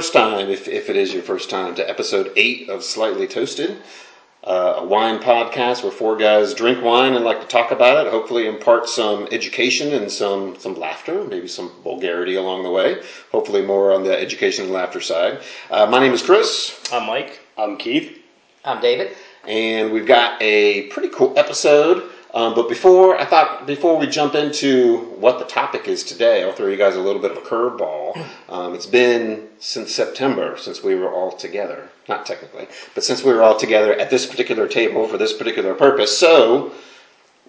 first time, if, if it is your first time, to episode eight of Slightly Toasted, uh, a wine podcast where four guys drink wine and like to talk about it. Hopefully, impart some education and some some laughter, maybe some vulgarity along the way. Hopefully, more on the education and laughter side. Uh, my name is Chris, I'm Mike. I'm Keith. I'm David. and we've got a pretty cool episode. Um, but before I thought before we jump into what the topic is today, I'll throw you guys a little bit of a curveball. Um, it's been since September since we were all together, not technically, but since we were all together at this particular table for this particular purpose. So,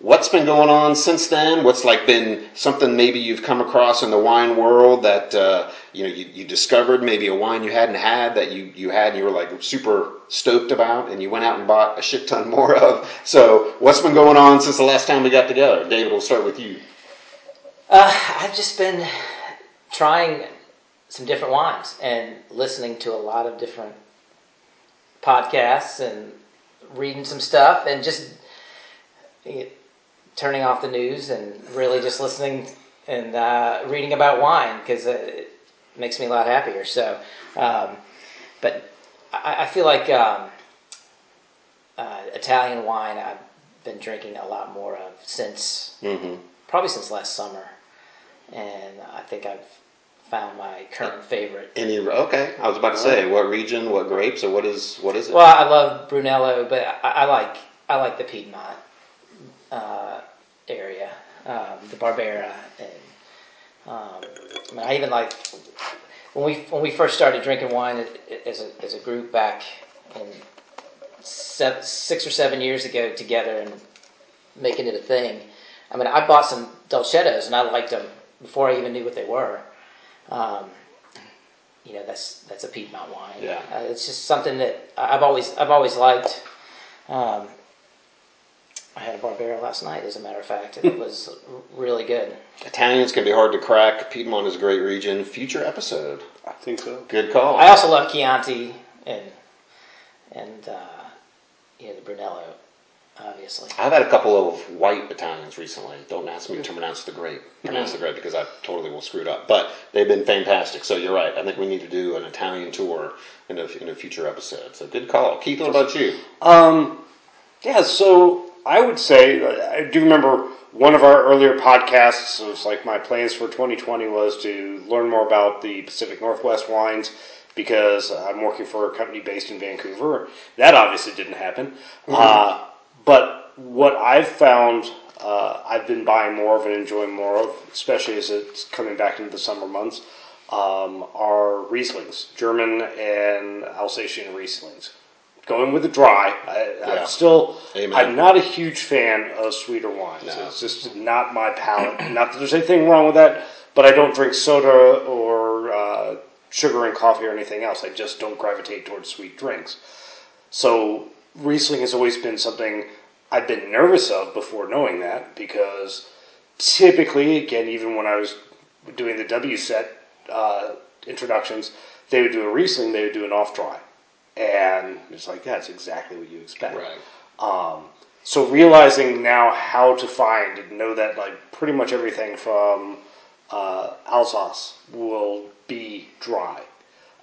what's been going on since then? What's like been something maybe you've come across in the wine world that uh, you know you, you discovered maybe a wine you hadn't had that you you had and you were like super stoked about and you went out and bought a shit ton more of. So what's been going on since the last time we got together? David, we'll start with you. Uh, I've just been trying some different wines and listening to a lot of different podcasts and reading some stuff and just turning off the news and really just listening and uh, reading about wine because it makes me a lot happier. So, um, but I, I feel like um, uh, Italian wine I've been drinking a lot more of since Mm-hmm. probably since last summer, and I think I've found my current favorite. Any okay? I was about to say what region, what grapes, or what is what is it? Well, I love Brunello, but I, I like I like the Piedmont uh, area, um, the Barbera, and um, I, mean, I even like when we when we first started drinking wine as a as a group back in se- six or seven years ago together and making it a thing. I mean, I bought some Dolcettos and I liked them before I even knew what they were. Um, you know, that's that's a Piedmont wine. Yeah. uh, it's just something that I've always I've always liked. Um, I had a Barbera last night, as a matter of fact, and it was really good. Italians can be hard to crack. Piedmont is a great region. Future episode. I think so. Good call. I also love Chianti and and uh, you know the Brunello, obviously. I've had a couple of white Italians recently. Don't ask me to pronounce the grape. Pronounce the grape because I totally will screw it up. But they've been fantastic. So you're right. I think we need to do an Italian tour in a, in a future episode. So good call. Keith, what about you? Um, yeah, so I would say I do remember one of our earlier podcasts was like my plans for 2020 was to learn more about the Pacific Northwest wines because I'm working for a company based in Vancouver. That obviously didn't happen. Uh, but what I've found uh, I've been buying more of and enjoying more of, especially as it's coming back into the summer months, um, are Rieslings, German and Alsatian Rieslings. Going with the dry, I, Yeah. I'm still. Amen. I'm not a huge fan of sweeter wines. No. It's just not my palate. not that there's anything wrong with that, but I don't drink soda or uh, sugar and coffee or anything else. I just don't gravitate towards sweet drinks. So Riesling has always been something I've been nervous of before knowing that because typically, again, even when I was doing the WSET uh, introductions, they would do a Riesling, they would do an off dry. And it's like, that's exactly what you expect. Right. Um, so realizing now how to find and know that like pretty much everything from uh, Alsace will be dry.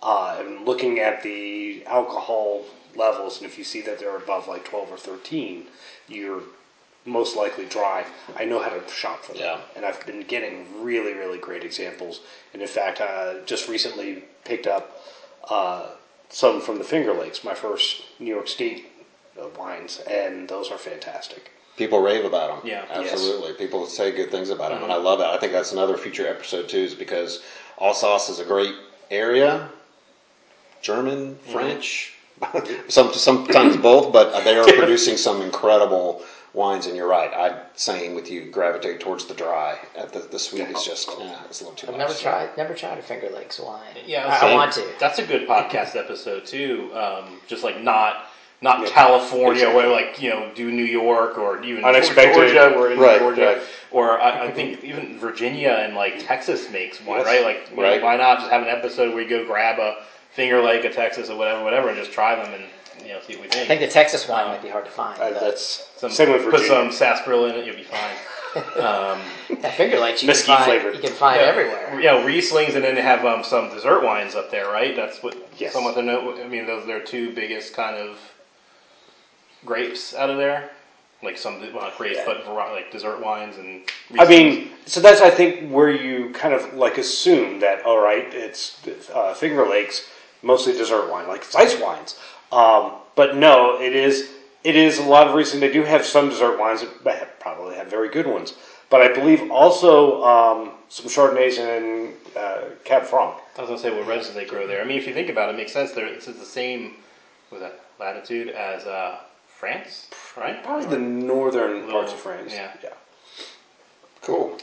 Uh, and looking at the alcohol levels, and if you see that they're above like 12 or 13, you're most likely dry. I know how to shop for them. Yeah. And I've been getting really, really great examples. And in fact, uh, just recently picked up uh, some from the Finger Lakes, my first New York State uh, wines, and those are fantastic. People rave about them. Yeah. absolutely. People say good things about them, and I love it. I think that's another future episode too, is because Alsace is a great area. German, French, some sometimes both, but they are producing some incredible wines. And you're right. I'm saying with you, gravitate towards the dry. Uh, The, the sweet is just yeah, it's a little too I've much. never tried never tried a Finger Lakes wine. Yeah, I, I same. want to. That's a good podcast episode too. Um, just like not not Yeah. California, Exactly. where like you know do New York or even Unexpected. Georgia, we're in Right, Georgia, right. or I, I think even Virginia and like Texas makes wine, Yes. right? Like, you know, Right. why not just have an episode where you go grab a Finger Lake, a Texas, or whatever, whatever, and just try them and you know, see what we I think think. the Texas wine might be hard to find. Uh, but that's Some, same with put Virginia. some sarsaparilla in it, you'll be fine. Um, that Finger Lakes you can Mesquite find. flavored. You can find yeah, everywhere. You know, Rieslings, and then they have um, some dessert wines up there, right? That's what Yes. some of the note. I mean, those are their two biggest kind of grapes out of there. Like some, well, not grapes, but vari- like dessert wines and. I mean, so that's I think where you kind of like assume that all right, it's uh, Finger Lakes mostly dessert wine, like it's ice wines. Um, but no, it is it is a lot of reason they do have some dessert wines that probably have very good ones. But I believe also um, some Chardonnays and uh, Cab Franc. I was gonna say what reds do they grow there? I mean, if you think about it, it makes sense. There, this is the same, was that latitude as uh, France, right? Probably the northern Little- parts of France. yeah. Cool.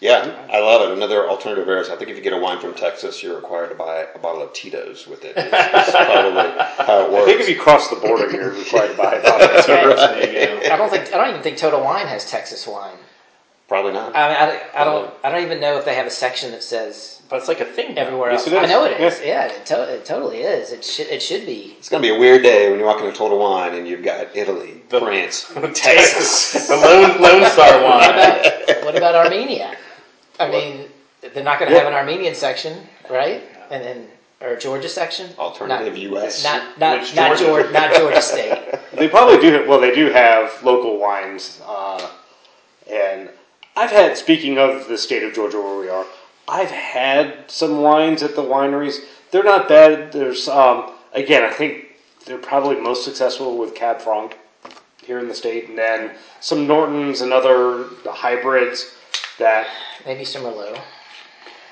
Yeah, I love it. Another alternative areas. I think if you get a wine from Texas, you're required to buy a bottle of Tito's with it. That's probably how it I works. think if you cross the border, you're required to buy a bottle of Tito's. There you go. I don't think I don't even think Total Wine has Texas wine. probably not. I mean, I, I don't I don't even know if they have a section that says But it's like a thing. everywhere Yes, else. I know it is. Yeah. Yeah, it, to, it totally is. It should it should be. It's going to be a weird day when you walk into Total Wine and you've got Italy, The- France, Texas, the Lone Lone Star wine. About, Armenia? I mean, they're not going to have an Armenian section, right? And then or Georgia section. alternative Not, U.S. not not Which not Georgia? Georgia, not Georgia State. They probably do. Well, they do have local wines, uh, and I've had. Speaking of the state of Georgia, where we are, I've had some wines at the wineries. They're not bad. There's um, again, I think they're probably most successful with Cab Franc here in the state, and then some Nortons and other hybrids that Maybe some Merlot.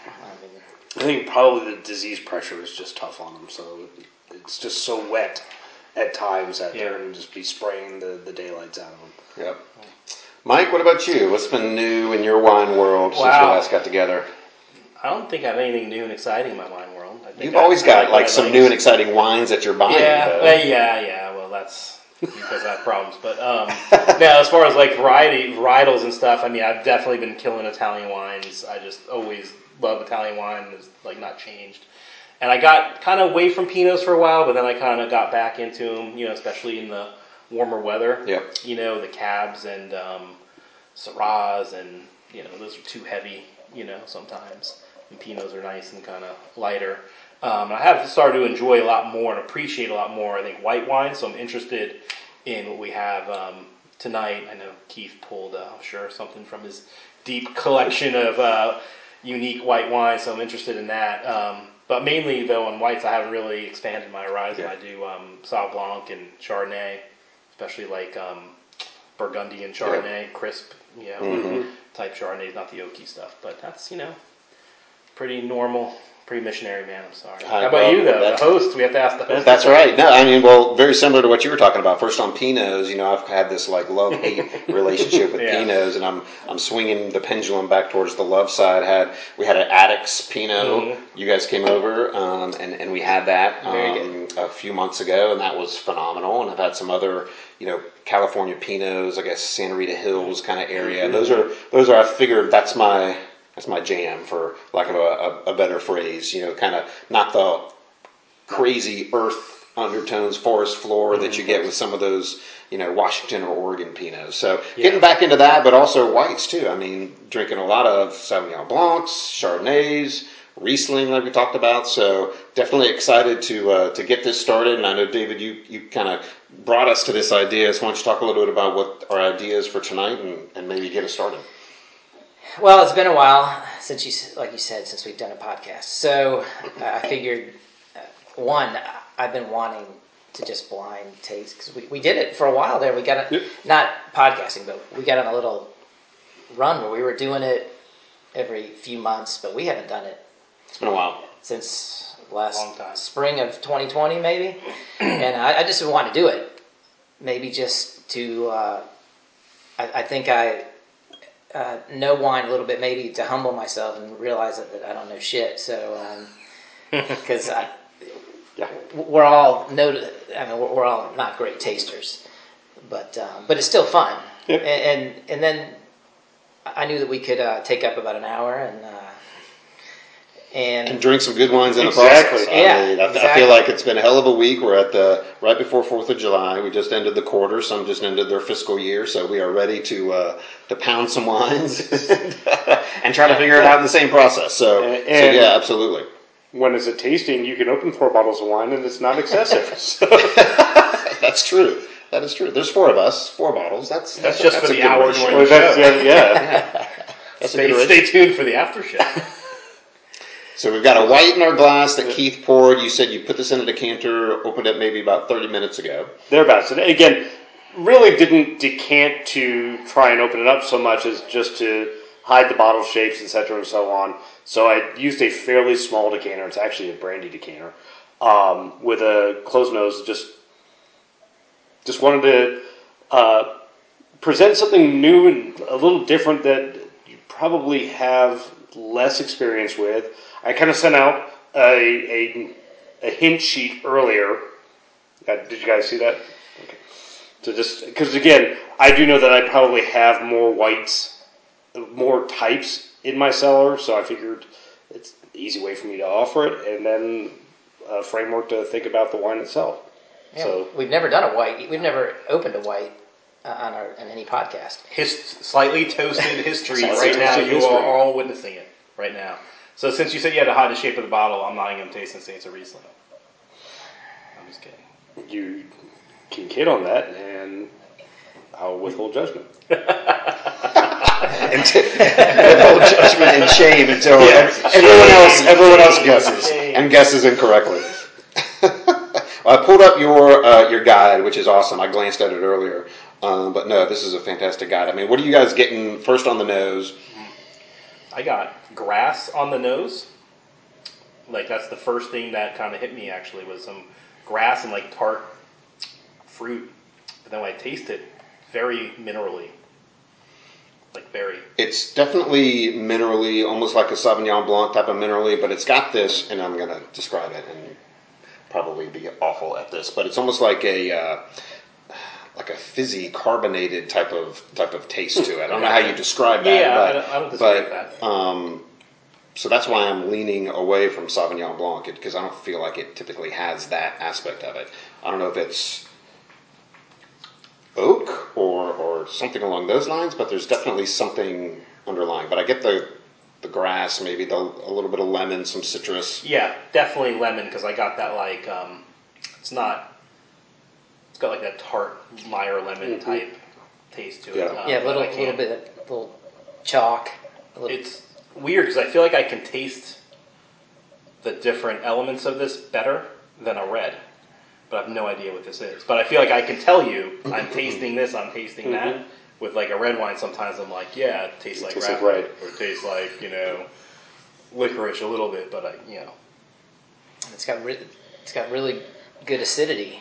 I mean, I think probably the disease pressure is just tough on them. So it's just so wet at times that they're going to just be spraying the, the daylights out of them. Yep. Mike, what about you? What's been new in your wine world since we last got together? I don't think I have anything new and exciting in my wine world. I think You've I- always got what like I some like. new and exciting wines that you're buying. Yeah, though. well, yeah, yeah. Well, that's because I have problems. But um, now, as far as like variety, varietals and stuff, I mean, I've definitely been killing Italian wines. I just always love Italian wine. It's like not changed. And I got kind of away from Pinots for a while, but then I kind of got back into them. You know, especially in the warmer weather. Yep. You know, the cabs and um, Syrahs, and you know, those are too heavy. You know, sometimes. And Pinots are nice and kind of lighter. Um, I have started to enjoy a lot more and appreciate a lot more. I think white wine. So I'm interested in what we have um, tonight. I know Keith pulled, uh, I'm sure, something from his deep collection of uh, unique white wines. So I'm interested in that. Um, but mainly though on whites, I haven't really expanded my horizon. Yeah. I do um, Sauv Blanc and Chardonnay, especially like um, Burgundy and Chardonnay, crisp, you know, Mm-hmm. type Chardonnays, not the oaky stuff. But that's you know pretty normal, pretty missionary man. I'm sorry. How about you though? The host, we have to ask the host. That's right. No, I mean, well, very similar to what you were talking about. First on Pinots, you know, I've had this like love hate relationship with Yeah. Pinots, and I'm I'm swinging the pendulum back towards the love side. Had we had an Addicts Pinot? Mhm. You guys came over, um, and and we had that um, a few months ago, and that was phenomenal. And I've had some other, you know, California Pinots, I guess Santa Rita Hills kind of area. Those are those are. I figured that's my that's my jam, for lack of a, a, a better phrase. You know, kind of not the crazy earth undertones, forest floor that you get with some of those, you know, Washington or Oregon Pinots. So getting back into that, but also whites too. I mean, drinking a lot of Sauvignon Blancs, Chardonnays, Riesling, like we talked about. So definitely excited to uh, to get this started. And I know David, you you kind of brought us to this idea. So why don't you talk a little bit about what our ideas for tonight and, and maybe get us started. Well, it's been a while since you, like you said, since we've done a podcast. So uh, I figured, uh, one, I've been wanting to just blind taste because we, we did it for a while there. We got a, not podcasting, but we got on a little run where we were doing it every few months, but we haven't done it It's been a while. since last spring of 2020, maybe. and I, I just want to do it, maybe just to. Uh, I, I think I uh, know wine a little bit, maybe to humble myself and realize that, that I don't know shit. So, because I Yeah. we're all no, I mean we're, we're all not great tasters, but um, but it's still fun. And, and and then I knew that we could uh, take up about an hour, and uh, and, and drink some good wines in the Exactly. process. I, Yeah, mean, I, I feel like it's been a hell of a week. We're at the right before Fourth of July. We just ended the quarter. Some just ended their fiscal year, so we are ready to uh, to pound some wines and try to figure it out in the same process. So, And- so yeah, absolutely. When it's a tasting, you can open four bottles of wine and it's not excessive. so, That's true. That is true. There's four of us, four bottles. That's That's just for a the good hour ratio. during well, the that's, show. yeah, yeah. That's a Stay, good stay tuned for the after show. So we've got a white in our glass that Keith poured. You said you put this in a decanter, opened it maybe about 30 minutes ago. Thereabouts. And again, really didn't decant to try and open it up so much as just to hide the bottle shapes, etc., and so on. So I used a fairly small decanter. It's actually a brandy decanter um, with a closed nose. Just, just wanted to uh, present something new and a little different that you probably have less experience with. I kind of sent out a, a, a hint sheet earlier. Uh, did you guys see that? Okay. So just because again, I do know that I probably have more whites, more types in my cellar, so I figured it's an easy way for me to offer it, and then a framework to think about the wine itself. yeah, So we've never done a white. We've never opened a white uh, on our on any podcast. His slightly toasted history Slightly right now. toasted You history. are all witnessing it right now. So since you said you had to hide the shape of the bottle, I'm not even going to taste and say it's a Riesling. I'm just kidding. you can kid on that, and I'll withhold judgment. And t- withhold judgment and shame until Yes. everyone Shame, else everyone else guesses shame. and guesses incorrectly. well, I pulled up your uh, your guide, which is awesome. I glanced at it earlier, um, but no, this is a fantastic guide. I mean, what are you guys getting first on the nose? I got grass on the nose. Like that's the first thing that kind of hit me. Actually, was some grass and like tart fruit. But then when I taste it, very minerally, like berry. It's definitely minerally, almost like a Sauvignon Blanc type of minerally, but it's got this, and I'm going to describe it and probably be awful at this, but it's almost like a uh, like a fizzy, carbonated type of type of taste to it. I don't know how you describe that. Yeah, but, I don't- I don't but, that. Um, so that's why I'm leaning away from Sauvignon Blanc because I don't feel like it typically has that aspect of it. I don't know if it's oak or, or something along those lines, but there's definitely something underlying. But I get the the grass, maybe the, a little bit of lemon, some citrus. Yeah, definitely lemon because I got that like um, it's not. It's got like that tart Meyer lemon mm-hmm. type taste to it. Yeah. um, yeah, a that little I little can't- bit of little chalk. A little, It's weird because I feel like I can taste the different elements of this better than a red, but I have no idea what this is. But I feel like I can tell you I'm mm-hmm. tasting this, I'm tasting that. Mm-hmm. With like a red wine, sometimes I'm like, yeah, it tastes like tastes like red. or it tastes like you know licorice a little bit, but I, you know, it's got re- it's got really good acidity.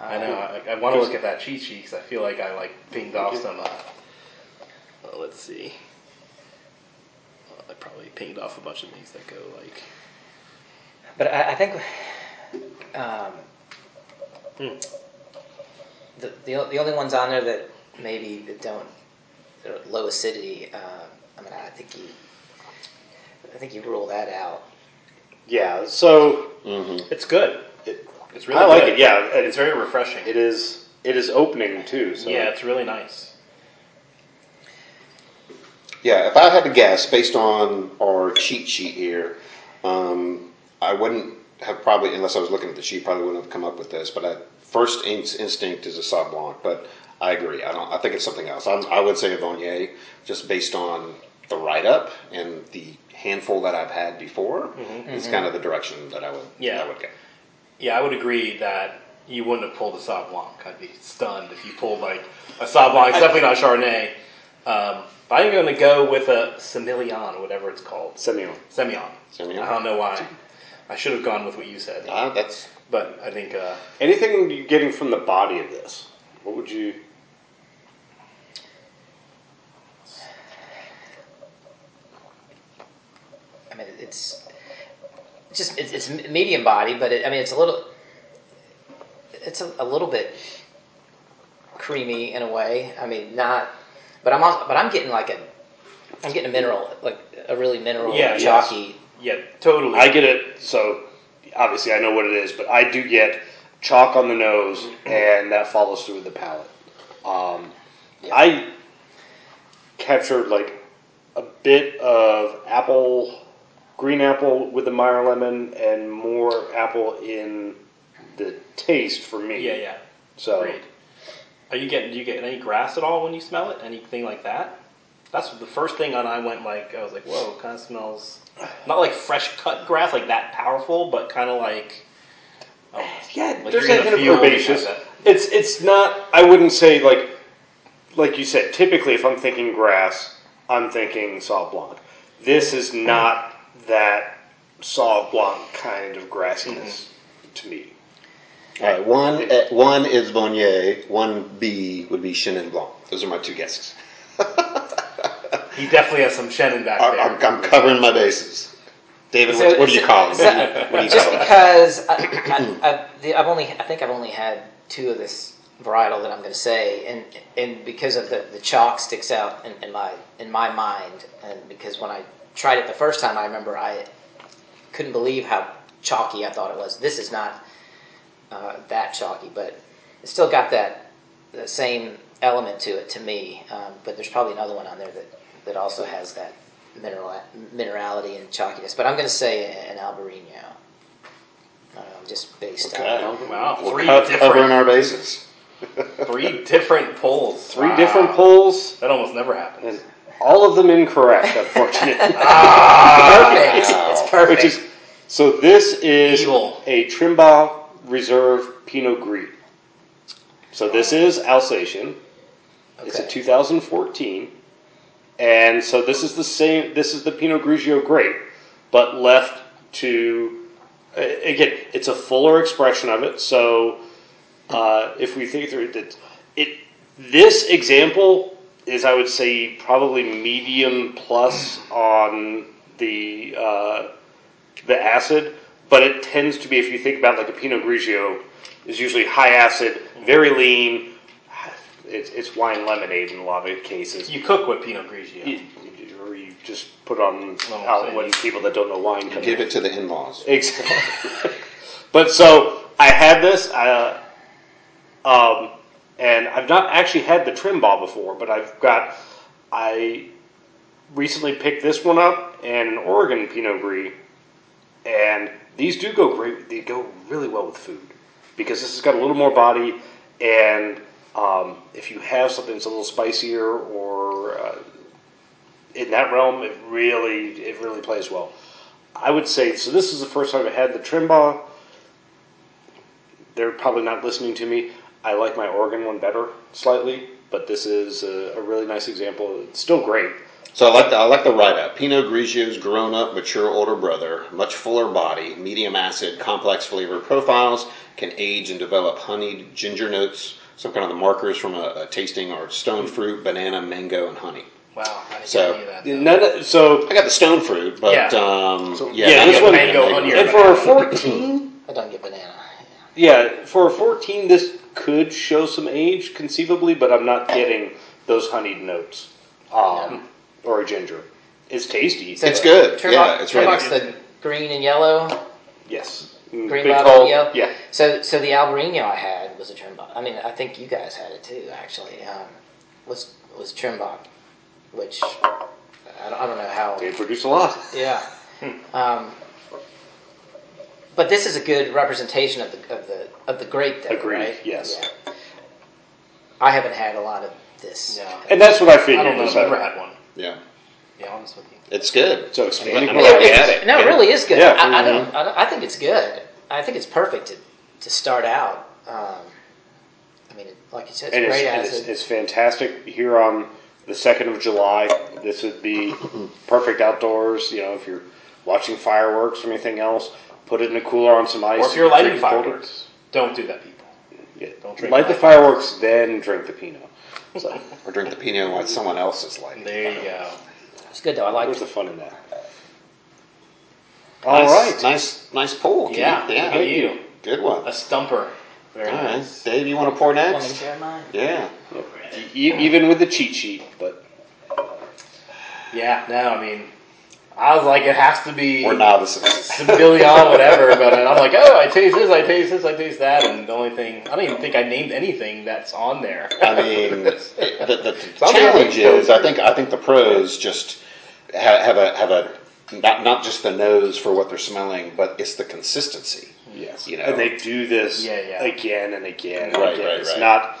I know. I, I want to look at that cheat sheet because I feel like I like pinged off some. Uh, well, let's see. Well, I probably pinged off a bunch of these that go like. But I, I think um, Hmm. the, the the only ones on there that maybe that don't that are low acidity. Uh, I mean, I think you I think you rule that out. Yeah, so It's good. it, It's really. I like good. it. Yeah, It's very refreshing. it is it is opening too. So yeah, it's really nice. Yeah, if I had to guess, based on our cheat sheet here, um, I wouldn't have probably, unless I was looking at the sheet, probably wouldn't have come up with this. But I, first in- instinct is a Sauv Blanc, but I agree. I don't. I think it's something else. I'm, I would say a Viognier, just based on the write up and the handful that I've had before. Is kind of the direction that I would. Yeah. I would go. Yeah, I would agree that you wouldn't have pulled a Sauv Blanc. I'd be stunned if you pulled like a Sauv Blanc. It's definitely not Chardonnay. Um, but I'm going to go with a Semillon, whatever it's called. Semillon. Semillon. Semillon. I don't know why. I should have gone with what you said. Uh, that's But I think uh, Anything you're getting from the body of this? What would you? I mean, it's just it's, it's medium body, but it, I mean, it's a little it's a, a little bit creamy in a way. I mean, not, but I'm also, but I'm getting like a I'm getting a mineral like a really mineral Yeah, yes. chalky Yeah, totally. I get it. So obviously, I know what it is, but I do get chalk on the nose, and that follows through with the palate. Um, I captured like a bit of apple, green apple with the Meyer lemon, and more apple in the taste for me. yeah, yeah. So Great. Are you getting? Do you get any grass at all when you smell it? Anything like that? That's the first thing on. I went like I was like, whoa, kind of smells not like fresh cut grass, like that powerful, but kind of like. Oh, yeah, Like there's that hint of feel when you herbaceous. It's it's not. I wouldn't say like like you said. Typically, if I'm thinking grass, I'm thinking Sauv Blanc. This is hmm. not that Sauv Blanc kind of grassiness to me. All right, one eh, one is Viognier, one B would be Chenin Blanc. Those are my two guesses. He definitely has some Shannon back I'm, there. I'm, I'm covering my bases. David, So- what, what do you call so- them? You just call because I, I, I, the, I've only, I think I've only had two of this varietal that I'm going to say, and and because of the, the chalk sticks out in, in my in my mind, and because when I tried it the first time, I remember I couldn't believe how chalky I thought it was. This is not uh, that chalky, but it's still got that the same element to it to me. Um, but there's probably another one on there that that also has that mineral minerality and chalkiness. But I'm going to say an Albarino, um, just based Okay. on. Wow, We're three co- different, covering our bases. three different polls. Three Wow. different polls, That almost never happens. and all of them incorrect, unfortunately. Perfect. It's perfect. Which is so. This is Evil. a Trimbach Reserve Pinot Gris. So this is Alsatian. It's a 2014, and so this is the same. This is the Pinot Grigio grape, but left to again. It's a fuller expression of it. So uh, if we think through it, it this example is, I would say, probably medium plus on the uh, the acid, but it tends to be, if you think about like a Pinot Grigio, is usually high acid, very lean. It's, it's wine lemonade in a lot of cases. You cook with Pinot Grigio. You- or you just put on Well, out when people that don't know wine come Give in. it to the in-laws. Exactly. but so I had this, uh, um, and I've not actually had the Trimbach before, but I've got. I recently picked this one up and an Oregon Pinot Gris, and these do go great. They go really well with food because this has got a little more body, and um, if you have something that's a little spicier or uh, in that realm, it really it really plays well. I would say so. This is the first time I've had the Trimbach. They're probably not listening to me. I like my Oregon one better slightly, but this is a, a really nice example. It's still great. So I like the, I like the write up. Pinot Grigio's grown up, mature older brother, much fuller body, medium acid, complex flavor profiles, can age and develop honeyed ginger notes. Some kind of the markers from a, a tasting are stone fruit, banana, mango, and honey. Wow, I didn't So- get any of that. None so I got the stone fruit, but Yeah. um, yeah, yeah, this one- the mango, honey, and for a fourteen, I don't get banana. Yeah, for a fourteen, this could show some age conceivably, but I'm not getting those honeyed notes um, or a ginger. It's tasty. So It's good. Trim Yeah, it's Trim really box good. the green and yellow. yes, Green Big bottle, yellow. Yeah, So, so the Albarino I had was a Trimbach. I mean, I think you guys had it too, actually. Um, was was Trimbach, which I don't, I don't know how. they produce a lot. Yeah. Um, but this is a good representation of the of the of the grape, though, Agreed, right? yes. Yeah. I haven't had a lot of this. Yeah. And that's what I I don't know if I've that- ever had one. Yeah, be honest with you. it's good. So expanding I'm I mean, glad horizons. we it's- had it. No, it really is good. Yeah. I, I don't. I, don't- I think it's good. I think it's perfect to, to start out. Um, I mean, it, like you said, it's and, great and as it's, it's fantastic here on the second of July. This would be perfect outdoors. You know, if you're watching fireworks or anything else, put it in a cooler on some ice. Or if you're lighting drink it cold. fireworks, don't do that, people. Yeah. Don't drink light the light fireworks, then drink the Pinot. So Or drink the Pinot while someone else is lighting. There you go. it's good though. I like where's it. the fun in that? All nice, right. nice, nice pull. Keith. Yeah, yeah, look at you. good one. A stumper. Very All right, nice. Dave, you want to pour Want me to next? Yeah. Even with the cheat sheet, but Yeah, no, I mean, I was like, it has to be We're novices. Semillon, whatever. But I'm like, oh, I taste this, I taste this, I taste that, and the only thing I don't even think I named anything that's on there. I mean, the, the, the Sounds like a challenge is, I think, I think the pros just have, have a have a not not just the nose for what they're smelling, but it's the consistency. Yes, You know. and they do this Yeah, yeah. again and again. And Right, again. right, it's right. not.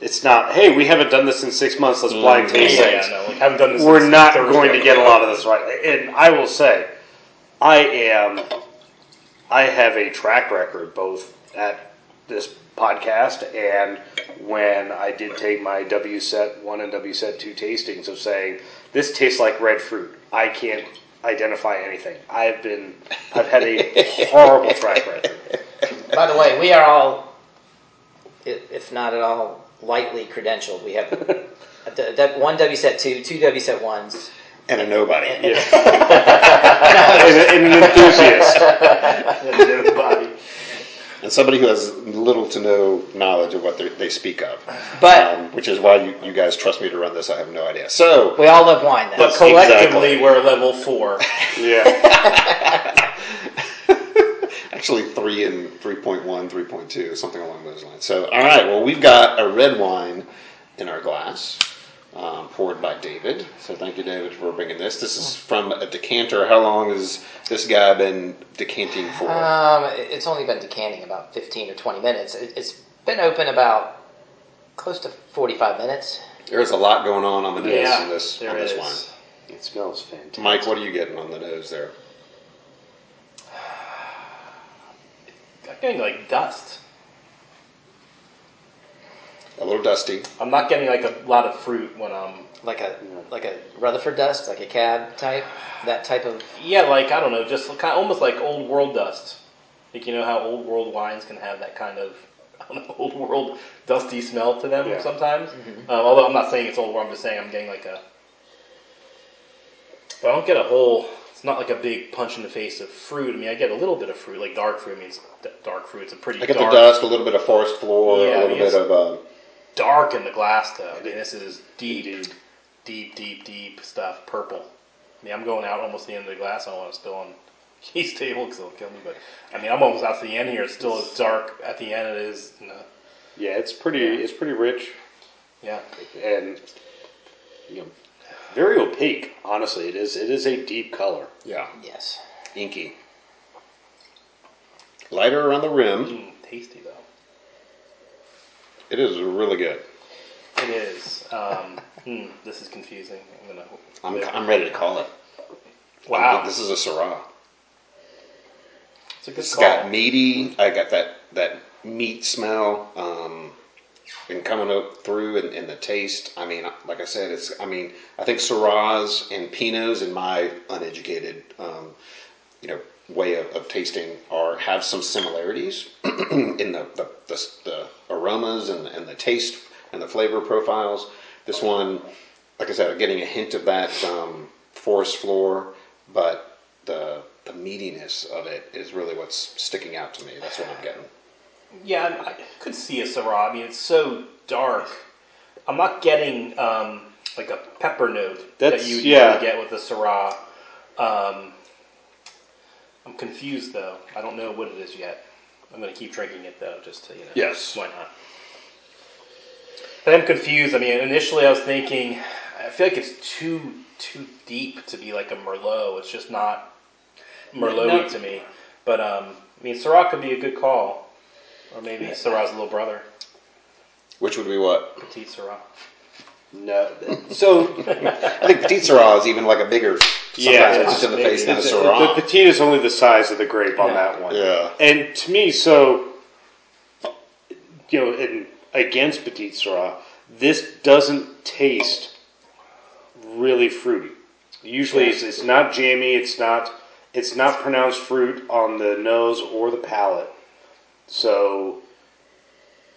It's not. Hey, we haven't done this in six months. Let's blind Mm. taste yeah, things. yeah, no, like, haven't done this. We're since not Thursday. going to get a lot of this right. And I will say, I am. I have a track record both at this podcast and when I did take my WSET one and WSET two tastings of saying this tastes like red fruit. I can't identify anything. I've been. I've had a horrible track record. By the way, we are all, if not at all, lightly credentialed. We have a d- d- one WSET two, two WSET ones. and a nobody. Yeah. and, and an enthusiast. Body. and somebody who has little to no knowledge of what they they speak of. But um, which is why you, you guys trust me to run this. I have no idea. So we all love wine, though. But collectively, Exactly. we're level four. Yeah. Actually, three and 3.1, 3.2, something along those lines. So, all right, well, we've got a red wine in our glass. Um, poured by David. So thank you, David, for bringing this. This is from a decanter. How long has this guy been decanting for? Um, it's only been decanting about 15 or 20 minutes. It, it's been open about close to 45 minutes. There's a lot going on on the nose Yeah, on this, there on this is. wine. It smells fantastic. Mike, what are you getting on the nose there? Getting like dust. A little dusty. I'm not getting like a lot of fruit when I'm. Like a like a Rutherford dust, like a cab type, that type of. Yeah, like I don't know, just kind of, almost like old world dust. Like you know how old world wines can have that kind of I don't know, old world dusty smell to them Yeah. sometimes. Um, although I'm not saying it's old world, I'm just saying I'm getting like a. But I don't get a whole. It's not like a big punch in the face of fruit. I mean, I get a little bit of fruit, like dark fruit. I mean, it's d- dark fruit. It's a pretty I get dark, the dust, a little bit of forest floor, Yeah, a little yes. bit of. Uh, dark in the glass though. I mean, this is deep, deep, deep, deep stuff. Purple. I mean, I'm going out almost the end of the glass. I don't want to spill on Keith's table because it'll kill me. But I mean, I'm almost out to the end here. It's still as dark at the end. It is. You know, Yeah, it's pretty. Yeah. It's pretty rich yeah. and you know, very opaque. Honestly, it is. It is a deep color. yeah, Yes. inky. Lighter around the rim. Mm, tasty though. It is really good. It is. Um, hmm, this is confusing. I'm gonna. I'm, I'm ready to call it. Wow. This is a Syrah. It's a good It's call. got meaty. I got that that meat smell. Um, and coming up through and, and the taste. I mean, like I said, it's. I mean, I think Syrahs and Pinots, in my uneducated, um, you know, way of, of tasting, are have some similarities in the the, the, the aromas and, and the taste and the flavor profiles. This one, like I said, I'm getting a hint of that um, forest floor, but the the meatiness of it is really what's sticking out to me. That's what I'm getting. Yeah, I could see a Syrah. I mean, it's so dark. I'm not getting um, like a pepper note That's- that you yeah. usually get with a Syrah. Um, I'm confused though. I don't know what it is yet. I'm going to keep drinking it though, just to you know. Yes. Why not? But I'm confused. I mean, initially I was thinking, I feel like it's too too deep to be like a Merlot. It's just not Merlot No. to me. But um, I mean, Syrah could be a good call, or maybe Syrah's little brother, Which would be what? Petite Syrah. No, so I think Petite Syrah is even like a bigger, sometimes Yeah, punches in the maybe. face than a the, the Syrah. petite is only the size of the grape on Yeah. that one. Yeah. And to me, so you know, in, against petite Syrah, this doesn't taste really fruity. Usually, it's, it's not jammy. It's not. It's not pronounced fruit on the nose or the palate. So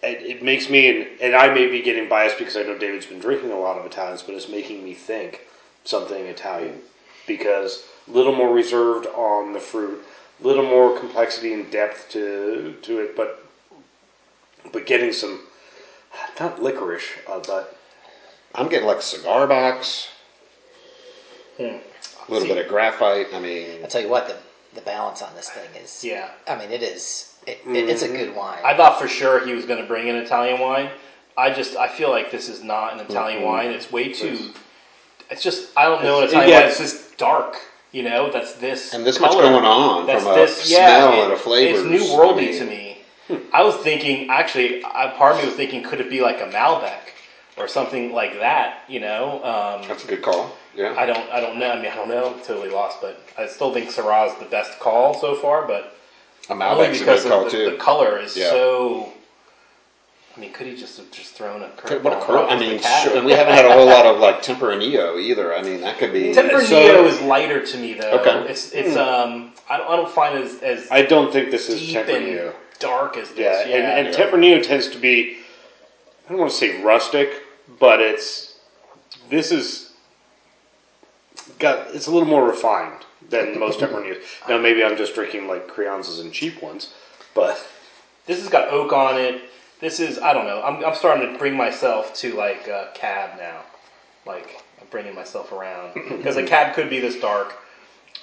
it, it makes me, and, and I may be getting biased because I know David's been drinking a lot of Italians, but it's making me think something Italian because a little more reserved on the fruit, a little more complexity and depth to to it, but but getting some not licorice, uh, but I'm getting like cigar box. a little bit of graphite. I mean, I tell you what, the the balance on this thing is. Yeah. I mean, it is. It, it, it's a good wine. I thought for sure he was going to bring an Italian wine. I just I feel like this is not an Italian Mm-hmm. wine. It's way too. It's just I don't know an Italian yeah, wine. It's just dark. You know, that's this and this much going on That's from a this, yeah, smell it- and a flavor. It's new worldy to me. I was thinking, actually, I, part of me was thinking, could it be like a Malbec or something like that? You know, um, That's a good call. Yeah. I don't, I don't know. I mean, I don't know. I'm totally lost, but I still think Syrah is the best call so far. But a only Malbec's a because call of the, too. the color is Yeah. so. I mean, could he just have just thrown a curveball? what a curl! I mean, sure, and we haven't had a whole lot of like Tempranillo either. I mean, that could be. Tempranillo So- is lighter to me though. Okay. It's it's um I don't I don't find it as as I don't think this is Tempranillo. dark as Yeah, this. Yeah, and, and yeah. Tempranillo tends to be, I don't want to say rustic, but it's, this is, got, it's a little more refined than most Tempranillos. Now, maybe I'm just drinking like Crianzas and cheap ones, but this has got oak on it. This is I don't know. I'm I'm starting to bring myself to like uh, cab now. Like I'm bringing myself around because a cab could be this dark.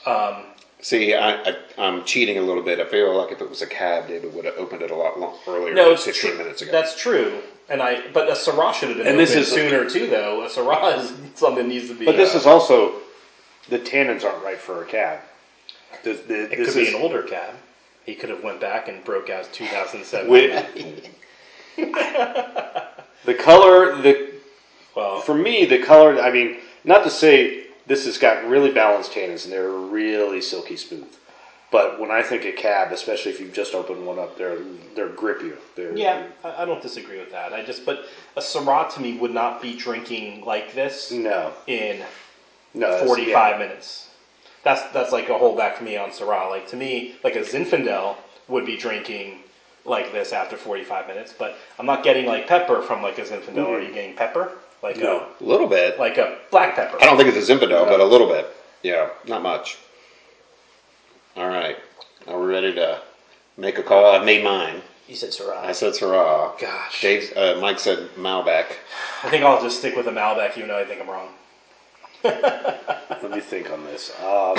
Um, See, I, I, I'm cheating a little bit. I feel like if it was a cab, David would have opened it a lot long, earlier. no, than it's 15 true. minutes ago. That's true. And I, but a Syrah should have been And this is- sooner too, though. A Syrah is something that needs to be. but this uh, is also, the tannins aren't right for a cab. The, the, It this could be is- an older cab. He could have went back and broke out 2007. With- the color, the well, for me, the color, I mean, not to say this has got really balanced tannins and they're really silky smooth. But when I think of cab, especially if you've just opened one up, they're they're grippier. They're, yeah, I, I don't disagree with that. I just, but a Syrah to me would not be drinking like this No, in no. 45 yeah. minutes. That's that's like a holdback for me on Syrah. Like to me, like a Zinfandel would be drinking like this after 45 minutes, but I'm not getting like pepper from like a Zinfandel. Are you getting pepper? Like No. a little bit. like a black pepper. I don't think it's a Zinfandel, but a little bit. Yeah, not much. All right. Are we ready to make a call? I've made mine. you said Syrah. I said Syrah. Gosh. Dave, uh, Mike said Malbec. I think I'll just stick with a Malbec, even though I think I'm wrong. Let me think on this. Um,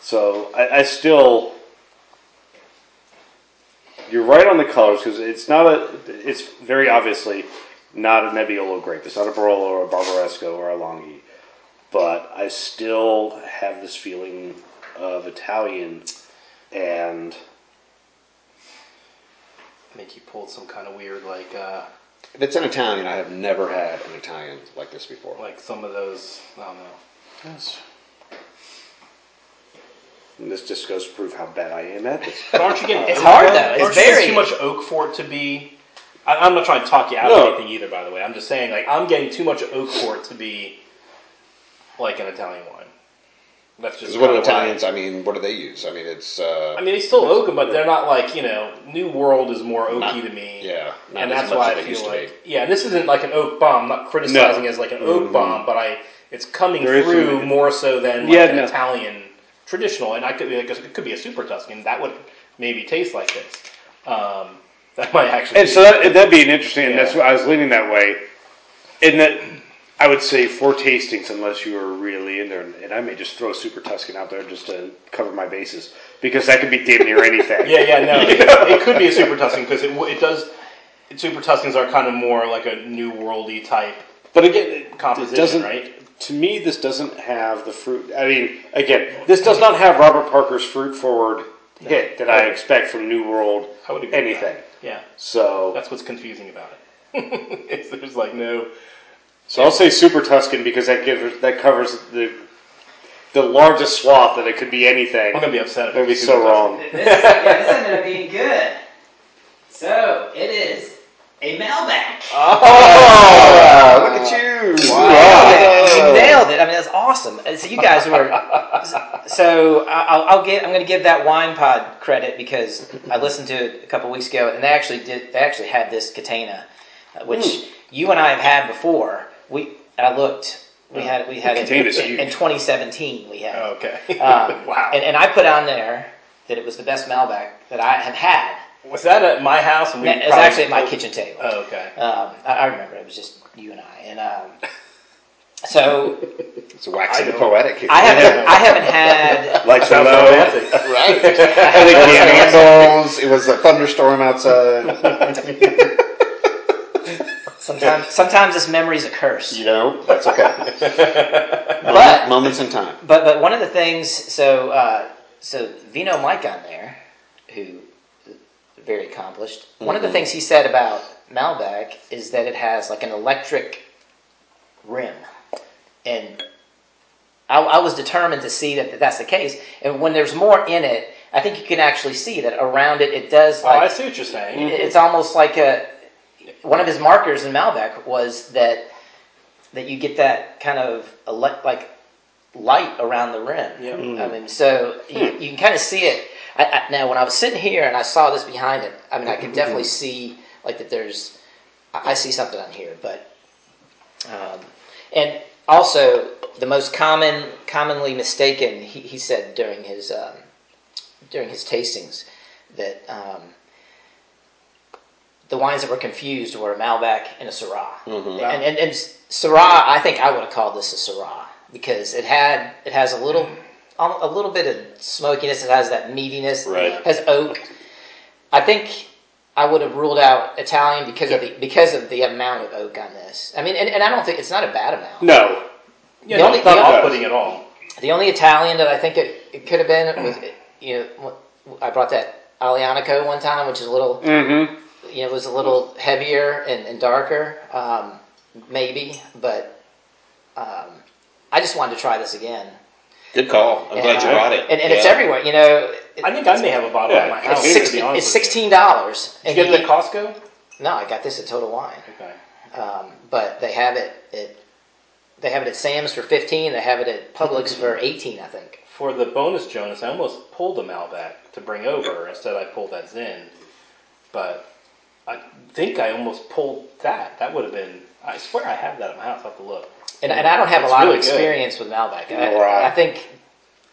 so I, I still, you're right on the colors because it's not a. It's very obviously not a Nebbiolo grape. It's not a Barolo or a Barbaresco or a Langhe. But I still have this feeling of Italian, and I think he pulled some kind of weird, like uh, If it's an Italian, I have never had an Italian like this before. like some of those. I don't know. and this just goes to prove how bad I am at this. But aren't you getting? It's hard, though? though. It's Aren't you getting very- too much oak for it to be. I, I'm not trying to talk you out No. of anything either. By the way, I'm just saying like I'm getting too much oak for it to be like an Italian wine. That's just Because what do kinda why- Italians? I mean, what do they use? I mean, it's uh, I mean, they still oak 'em, but they're not like you know. New World is more oaky Not- to me. yeah, not and as that's much why as I it used feel to like yeah. And this isn't like an oak bomb. I'm not criticizing No. it as like an oak bomb, but I it's coming There is through some- more so than like Yeah, an no. Italian traditional. And I could be like it could be a super Tuscan that would maybe taste like this. Um, that might actually. And be- so that, that'd be an interesting, and that's Yeah. what I was leaning that way. In that, I would say four tastings, unless you were really in there, and I may just throw Super Tuscan out there just to cover my bases, because that could be damn near anything. yeah, yeah, no, it, it could be a super Tuscan because it it does. Super Tuscans are kind of more like a new worldy type But again, it, composition, doesn't. right? To me, this doesn't have the fruit. I mean, again, this does not have Robert Parker's fruit forward hit that I expect from New World. I would agree anything. Yeah, So, that's what's confusing about it. it's, there's like no. So I'll say Super Tuscan because that gives that covers the the largest swath that it could be anything. I'm gonna be upset. if gonna be it's so super wrong. This, yeah, this ended up being good. So it is a Malbec. oh, look at you! Wow, You nailed it. I mean, that's awesome. So you guys were. So I- I'll, I'll get. I'm going to give that wine pod credit because I listened to it a couple weeks ago, and they actually did. They actually had this Catena, uh, which you and I have had before. We. I looked. We had. We had it Catena's in, in 2017. We had. Oh, okay. Um, wow. And, and I put on there that it was the best Malbec that I have had. was that at my house? And we It was probably- actually at my kitchen table. Oh, okay. Um, I, I remember it was just you and I, and um, So It's waxing I know. poetic here. I haven't I haven't had Like Sounds low. romantic. right. I think the candles. It was a thunderstorm outside. Sometimes sometimes this memory's a curse. You know, that's okay. But Moments in time. But but one of the things, so uh, so Vino Mike on there, who very accomplished. One of the things he said about Malbec is that it has like an electric rim, and I, I was determined to see that that's the case. And when there's more in it, I think you can actually see that around it. It does Oh, I see what you're saying. it's almost like a one of his markers in Malbec was that that you get that kind of elect, like light around the rim. Yeah. I mean, so you, you can kind of see it. I, I, now, when I was sitting here and I saw this behind it, I mean, I could definitely see like that. There's, I, I see something on here, but um, and also the most common, commonly mistaken, he, he said during his um, during his tastings that um, the wines that were confused were a Malbec and a Syrah. Mhm. And, and, and Syrah, I think I would have called this a Syrah because it had it has a little a little bit of smokiness. It has that meatiness. Right. It has oak. I think I would have ruled out Italian because of the because of the amount of oak on this. I mean, and, and I don't think it's not a bad amount. No. Yeah, The no, only- it's not the- off-putting at all. The only Italian that I think it, it could have been was you know I brought that Aglianico one time, which is a little Mm-hmm. You know was a little heavier and, and darker, um, maybe, but um, I just wanted to try this again. Good call. I'm glad you And, uh, brought it. and, and it's Yeah. everywhere. You know, it- I think I may have a bottle Yeah, at my it's house. it's, six, to be honest it's sixteen dollars. Did you get it at Costco? No, I got this at Total Wine, Okay. um, but they have it at they have it at Sam's for fifteen. They have it at Publix for eighteen, I think. For the bonus, Jonas, I almost pulled a Malbec to bring over. Instead, I pulled that Zin. But I think I almost pulled that. That would have been. I swear I have that at my house. I have to look. And, and I don't have It's a lot really of good. experience with Malbec. I, Right. I think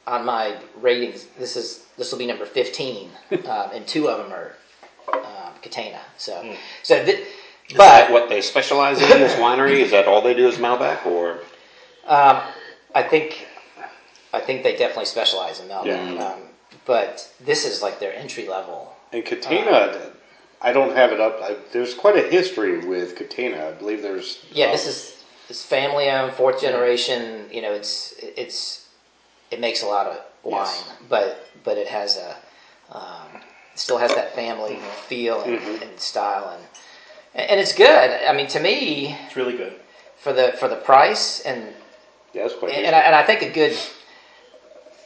on my ratings, this is this will be number fifteen, um, and two of them are um, Catena. So, Hmm. so, th- Is but that what they specialize in? This winery? Is that all they do is Malbec, or um, I think I think they definitely specialize in Malbec. Yeah. Um, but this is like their entry level. And Catena, I don't have it up. I, there's quite a history with Catena. I believe there's. Yeah, uh, this is it's family owned, fourth generation. You know, it's it's it makes a lot of wine, Yes. but but it has a um, it still has that family Mm-hmm. feel and, and style, and and it's good. I mean, to me, It's really good. for the for the price and Yeah, that's quite. and, and, I, and I think a good.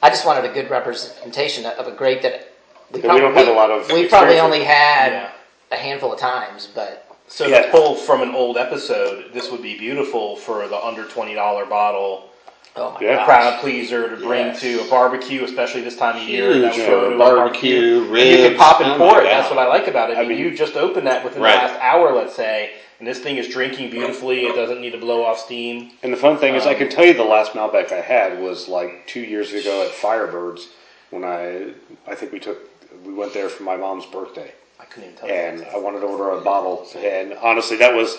I just wanted a good representation of a grape that we, That we don't have a lot of We probably only had Yeah. A handful of times, but So Yeah. to pull from an old episode, this would be beautiful for the under twenty dollar bottle oh my Yeah. crowd pleaser to bring Yes. to a barbecue, especially this time of year. Huge That for go to a barbecue, And you can pop and Oh pour it. That's what I like about it. I, I mean, mean- you just open that within Right. the last hour, let's say, and this thing is drinking beautifully. It doesn't need to blow off steam. And the fun thing is, I Um, can tell you the last Malbec I had was like two years ago at Firebirds when I, I think we took, we went there for my mom's birthday, I couldn't even tell you. and I wanted to order a bottle. And honestly, that was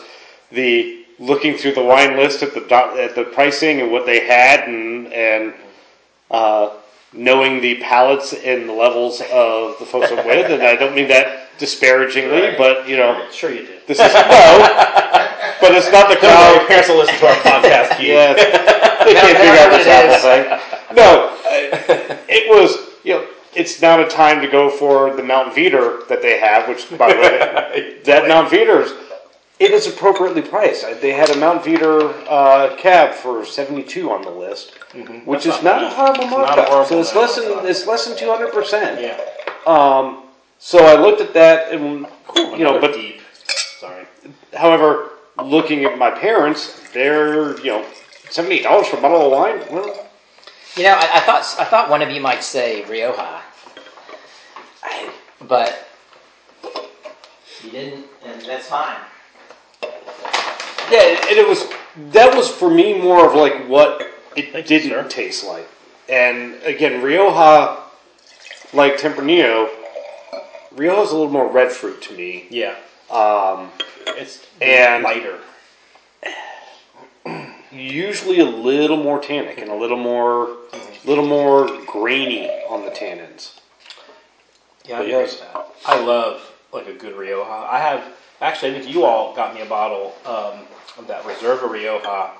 the looking through the wine list at the at the pricing and what they had, and and uh, knowing the palates and the levels of the folks I'm with. And I don't mean that disparagingly, Right. but you know, Sure, you did. this is no, but it's not the crowd. parents will listen to our podcast. Yeah, they can't figure out this apple thing. No, it was, you know, it's not a time to go for the Mount Veeder that they have, which, by the way, that Mount Veeder's, it is appropriately priced. They had a Mount Veeder uh, cab for 72 on the list, which That's is not not, a bad. horrible It's not a markup. horrible so it's no, less than it's less than 200%. Yeah. Um, so I looked at that and, Cool. you know, Another but deep. Sorry. However, looking at my parents, they're you know seventy dollars for a bottle of wine. Well, You know, I, I thought I thought one of you might say Rioja, but you didn't, and that's fine. yeah, and it was that was for me more of like what it Thank didn't sir. taste like. And again, Rioja, like Tempranillo, Rioja's a little more red fruit to me. Yeah. Um, It's And- lighter. usually a little more tannic and a little more, little more grainy on the tannins. Yeah, I But. I love like a good Rioja. I have actually. I think you all got me a bottle um, of that Reserva Rioja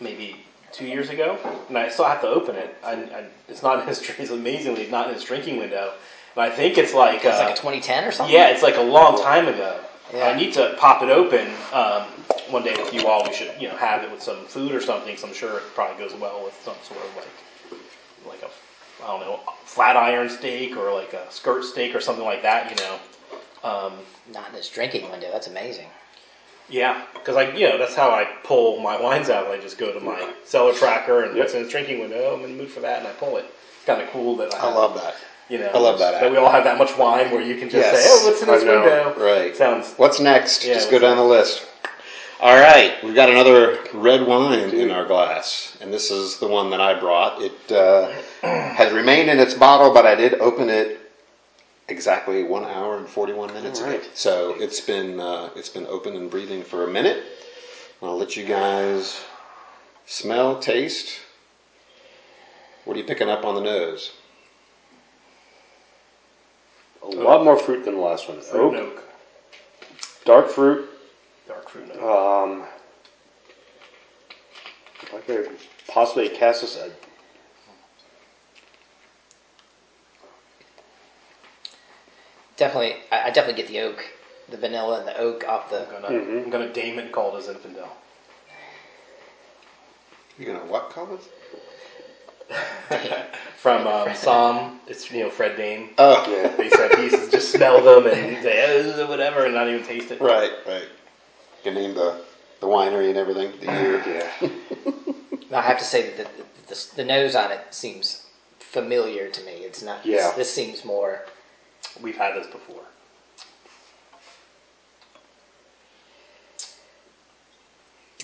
maybe two years ago, and I still have to open it. I, I, it's not in his. It's amazingly not in his drinking window, and I think it's like It's uh, like a 2010 or something. yeah, it's like a long time ago. Yeah. I need to pop it open um, one day with you all. We should you know have it with some food or something. So I'm sure it probably goes well with some sort of like like a I don't know flat iron steak or like a skirt steak or something like that. You know. Um, Not in this drinking window. That's amazing. yeah, because I you know that's how I pull my wines out. I just go to my cellar tracker and Yep. it's in the drinking window. I'm in the mood for that, and I pull it. It's kind of cool that I, I have, love that. you know I love that that we all have that much wine where you can just Yes. say, oh, what's in this window? Right. Sounds What's next? Yeah, Just go what's down the list. All right, we've got another red wine in our glass, and this is the one that I brought. It uh, has remained in its bottle, but I did open it exactly one hour and forty-one minutes All ago. So it's been uh, it's been open and breathing for a minute. I'll let you guys smell, taste. What are you picking up on the nose? A lot more fruit than the last one. fruit Oak, and oak, dark fruit. Dark fruit and oak. Um, like a possibly a cassis. uh, Definitely, I, I definitely get the oak, the vanilla and the oak off the. I'm gonna I'm gonna dame it and call it a Zinfandel. You gonna what call it? From um, SOMM, it's you know Fred Dame. Oh, Yeah. They said pieces, just smell them and say "Uh, whatever, and not even taste it. right, right. You can name the the winery and everything. The year. Yeah. I have to say that the, the, the, the nose on it seems familiar to me. It's not. Yeah. This, seems more. We've had this before.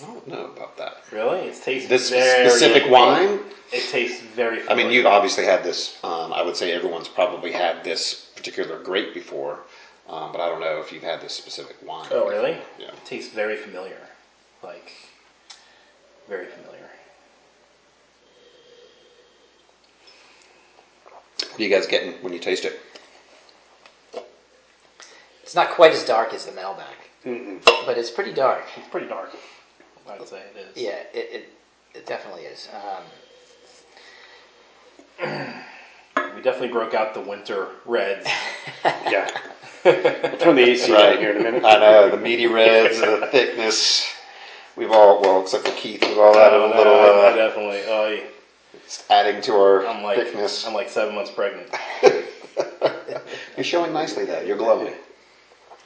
I don't know about that. Really, it tastes This very specific wine. It tastes very. I mean, you've obviously had this. Um, I would say everyone's probably had this particular grape before, um, but I don't know if you've had this specific wine. Oh, really? Yeah. It tastes very familiar. Like, very familiar. What are you guys getting when you taste it? It's not quite as dark as the Malbec, Mm-mm. but it's pretty dark. It's pretty dark. I'd say it is. Yeah, it it, it definitely is. Um, We definitely broke out the winter reds. Yeah. I'll turn the AC on here in a minute. I know the meaty reds, the thickness. We've all well, except for Keith, we've all had a Oh, no, little I, I uh, definitely. Oh, yeah. adding to our I'm like thickness. I'm like seven months pregnant. You're showing nicely though. You're glowing.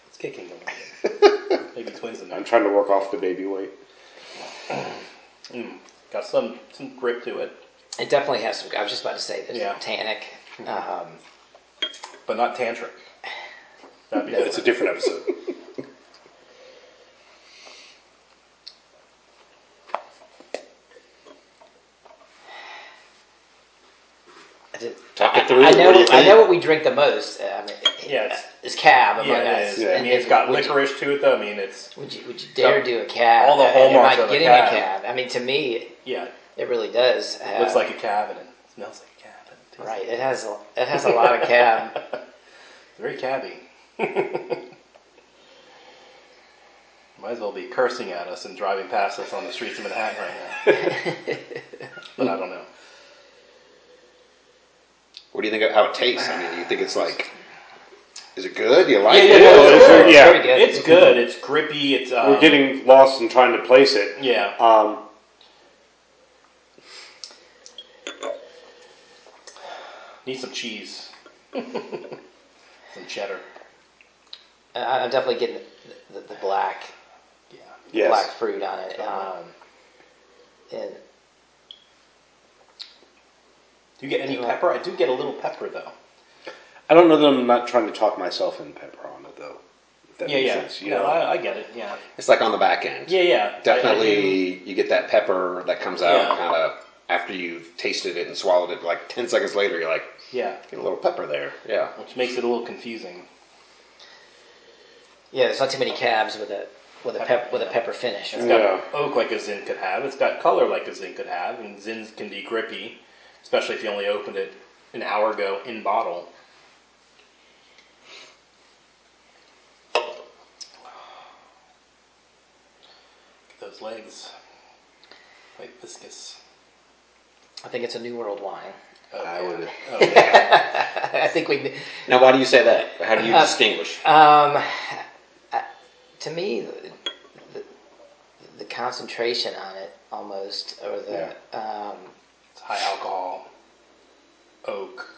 It's kicking a. Maybe twins in I'm trying to work off the baby weight. Got some some grip to it, it definitely has some. I was just about to say that Yeah. tannic. Um, but not tantric. That'd be But it's a different episode. I, did, Talk it through. I know. What I know what we drink the most. Uh, I mean, Yeah, it's- it's cab among Yeah, us. is. Yeah. I mean, it's got Would you- licorice to it, though. I mean, it's Would you would you dare do a cab? All the Uh, hallmarks Am I of a getting cab. a cab? I mean, to me, yeah, it really does. it looks like a cab and it smells like a cab. And it right. It has a, it has a lot of cab. very cabby. Might as well be cursing at us and driving past us on the streets of Manhattan right now. but I don't know. What do you think of how it tastes? I mean, do you think it's like, is it good? Do you like Yeah, it? yeah, Oh, yeah. is yeah. Very good. It's good. It's grippy. It's um, We're getting lost in trying to place it. yeah. Um, Need some cheese. some cheddar. Uh, I'm definitely getting the, the, the black Yeah. yes. black fruit on it. Um, and Do you get any pepper? I do get a little pepper though. I don't know that I'm not trying to talk myself in pepper on it though. If that Yeah, yeah. sense, you no, know? I, I get it. Yeah. It's like on the back end. Yeah, yeah. I- I Definitely, you get that pepper that comes out Yeah. kind of after you've tasted it and swallowed it. Like ten seconds later, you're like, yeah. get a little pepper there. Yeah. Which makes it a little confusing. Yeah, there's not too many cabs with a with a pep, with a pepper finish. It's got Yeah. oak like a Zin could have. It's got color like a Zin could have, and Zins can be grippy, especially if you only opened it an hour ago in bottle. Those legs, like viscous. I think it's a New World wine. Oh, I yeah. would- Oh, yeah. I think we. Now, why do you say that? How do you Uh, distinguish? Um, to me, the, the, the concentration on it almost, or the um, high alcohol, oak,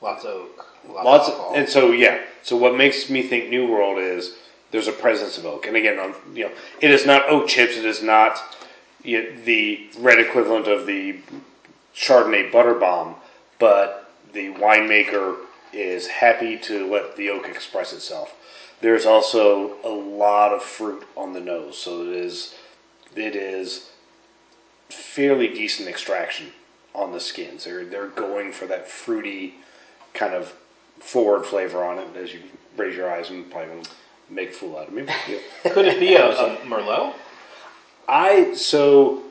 lots of oak, lots, Lots of of, alcohol. and so yeah. So what makes me think New World is there's a presence of oak, and again, um, you know, it is not oak chips. It is not you know, the red equivalent of the Chardonnay butter bomb, but the winemaker is happy to let the oak express itself. There's also a lot of fruit on the nose, so it is it is fairly decent extraction on the skins. They're they're going for that fruity kind of forward flavor on it. As you raise your eyes and probably gonna make a fool out of me. Yeah. Could it be a, a Merlot? I so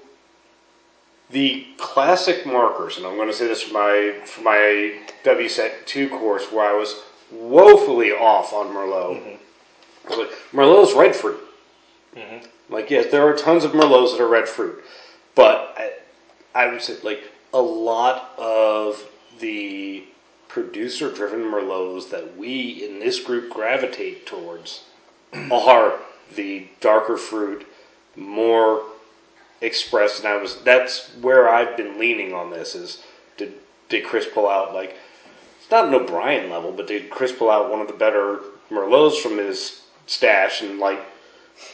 the classic markers, and I'm going to say this for my for my WSET two course where I was woefully off on Merlot. Was like, Merlot's red fruit. Mm-hmm. Like yes, there are tons of Merlots that are red fruit, but I, I would say like a lot of the producer driven Merlots that we in this group gravitate towards are the darker fruit, more expressed. And I was that's where I've been leaning on this is did did Chris pull out like not an O'Brien level, but did Chris pull out one of the better Merlots from his stash and like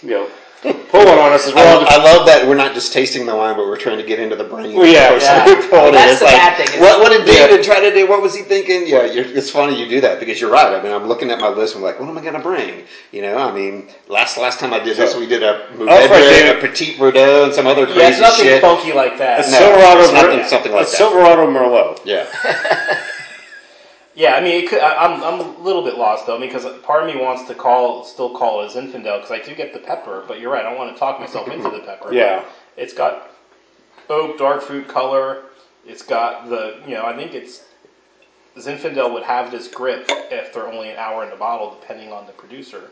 you know pull one on us as I, well? love, I love that we're not just tasting the wine, but we're trying to get into the brain. Well, yeah, of the person yeah. who pulled it. That's It's the like, bad thing What, what did David Yeah. try to do? What was he thinking? Yeah, you're, it's funny you do that because you're right. I mean, I'm looking at my list. and I'm like, what am I going to bring? You know, I mean, last last time I did this, we did a oh, right, a Petit Verdot, and some other crazy Yeah, it's nothing shit. funky like that. a No, Silverado, it's nothing- something like a that. Silverado Merlot. Yeah, Yeah, I mean, it could, I, I'm I'm a little bit lost though because part of me wants to call still call it Zinfandel because I do get the pepper, but you're right. I don't want to talk myself into the pepper. Yeah. it's got oak, dark fruit color. It's got the you know I think it's Zinfandel would have this grip if they're only an hour in the bottle, depending on the producer.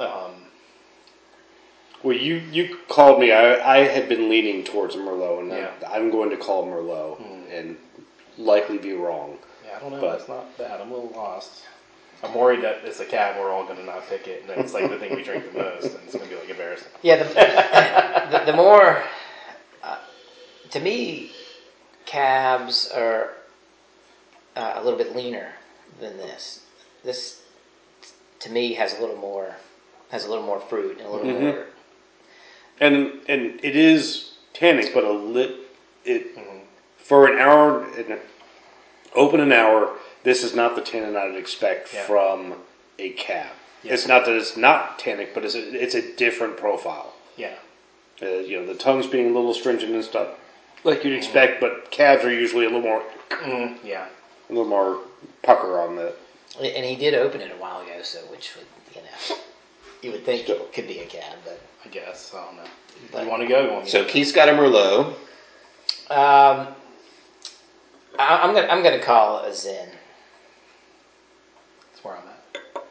Um, Well, you you called me. I, I had been leaning towards Merlot, and Yeah. I, am going to call Merlot and likely be wrong. yeah, I don't know. But- That's not bad. I'm a little lost. I'm worried that it's a cab. We're all going to not pick it, and then it's like the thing we drink the most, and it's going to be like embarrassing. yeah, the, the, the more uh, to me, cabs are uh, a little bit leaner than this. This to me has a little more has a little more fruit and a little Mhm. more. And and it is tannic, but a lit it for an hour. an- Open an hour. This is not the tannin I'd expect Yeah. from a cab. Yeah. It's not that it's not tannic, but it's a, it's a different profile. Yeah. Uh, you know, the tongue's being a little stringent and stuff, like you'd expect. But cabs are usually a little more Mm, yeah. a little more pucker on the. And he did open it a while ago, so which would you know you would think it could be a cab, but I guess. I don't know. But- you want to go? You want so? Keith's got a Merlot. Um, I, I'm gonna I'm gonna call a Zin. That's where I'm at.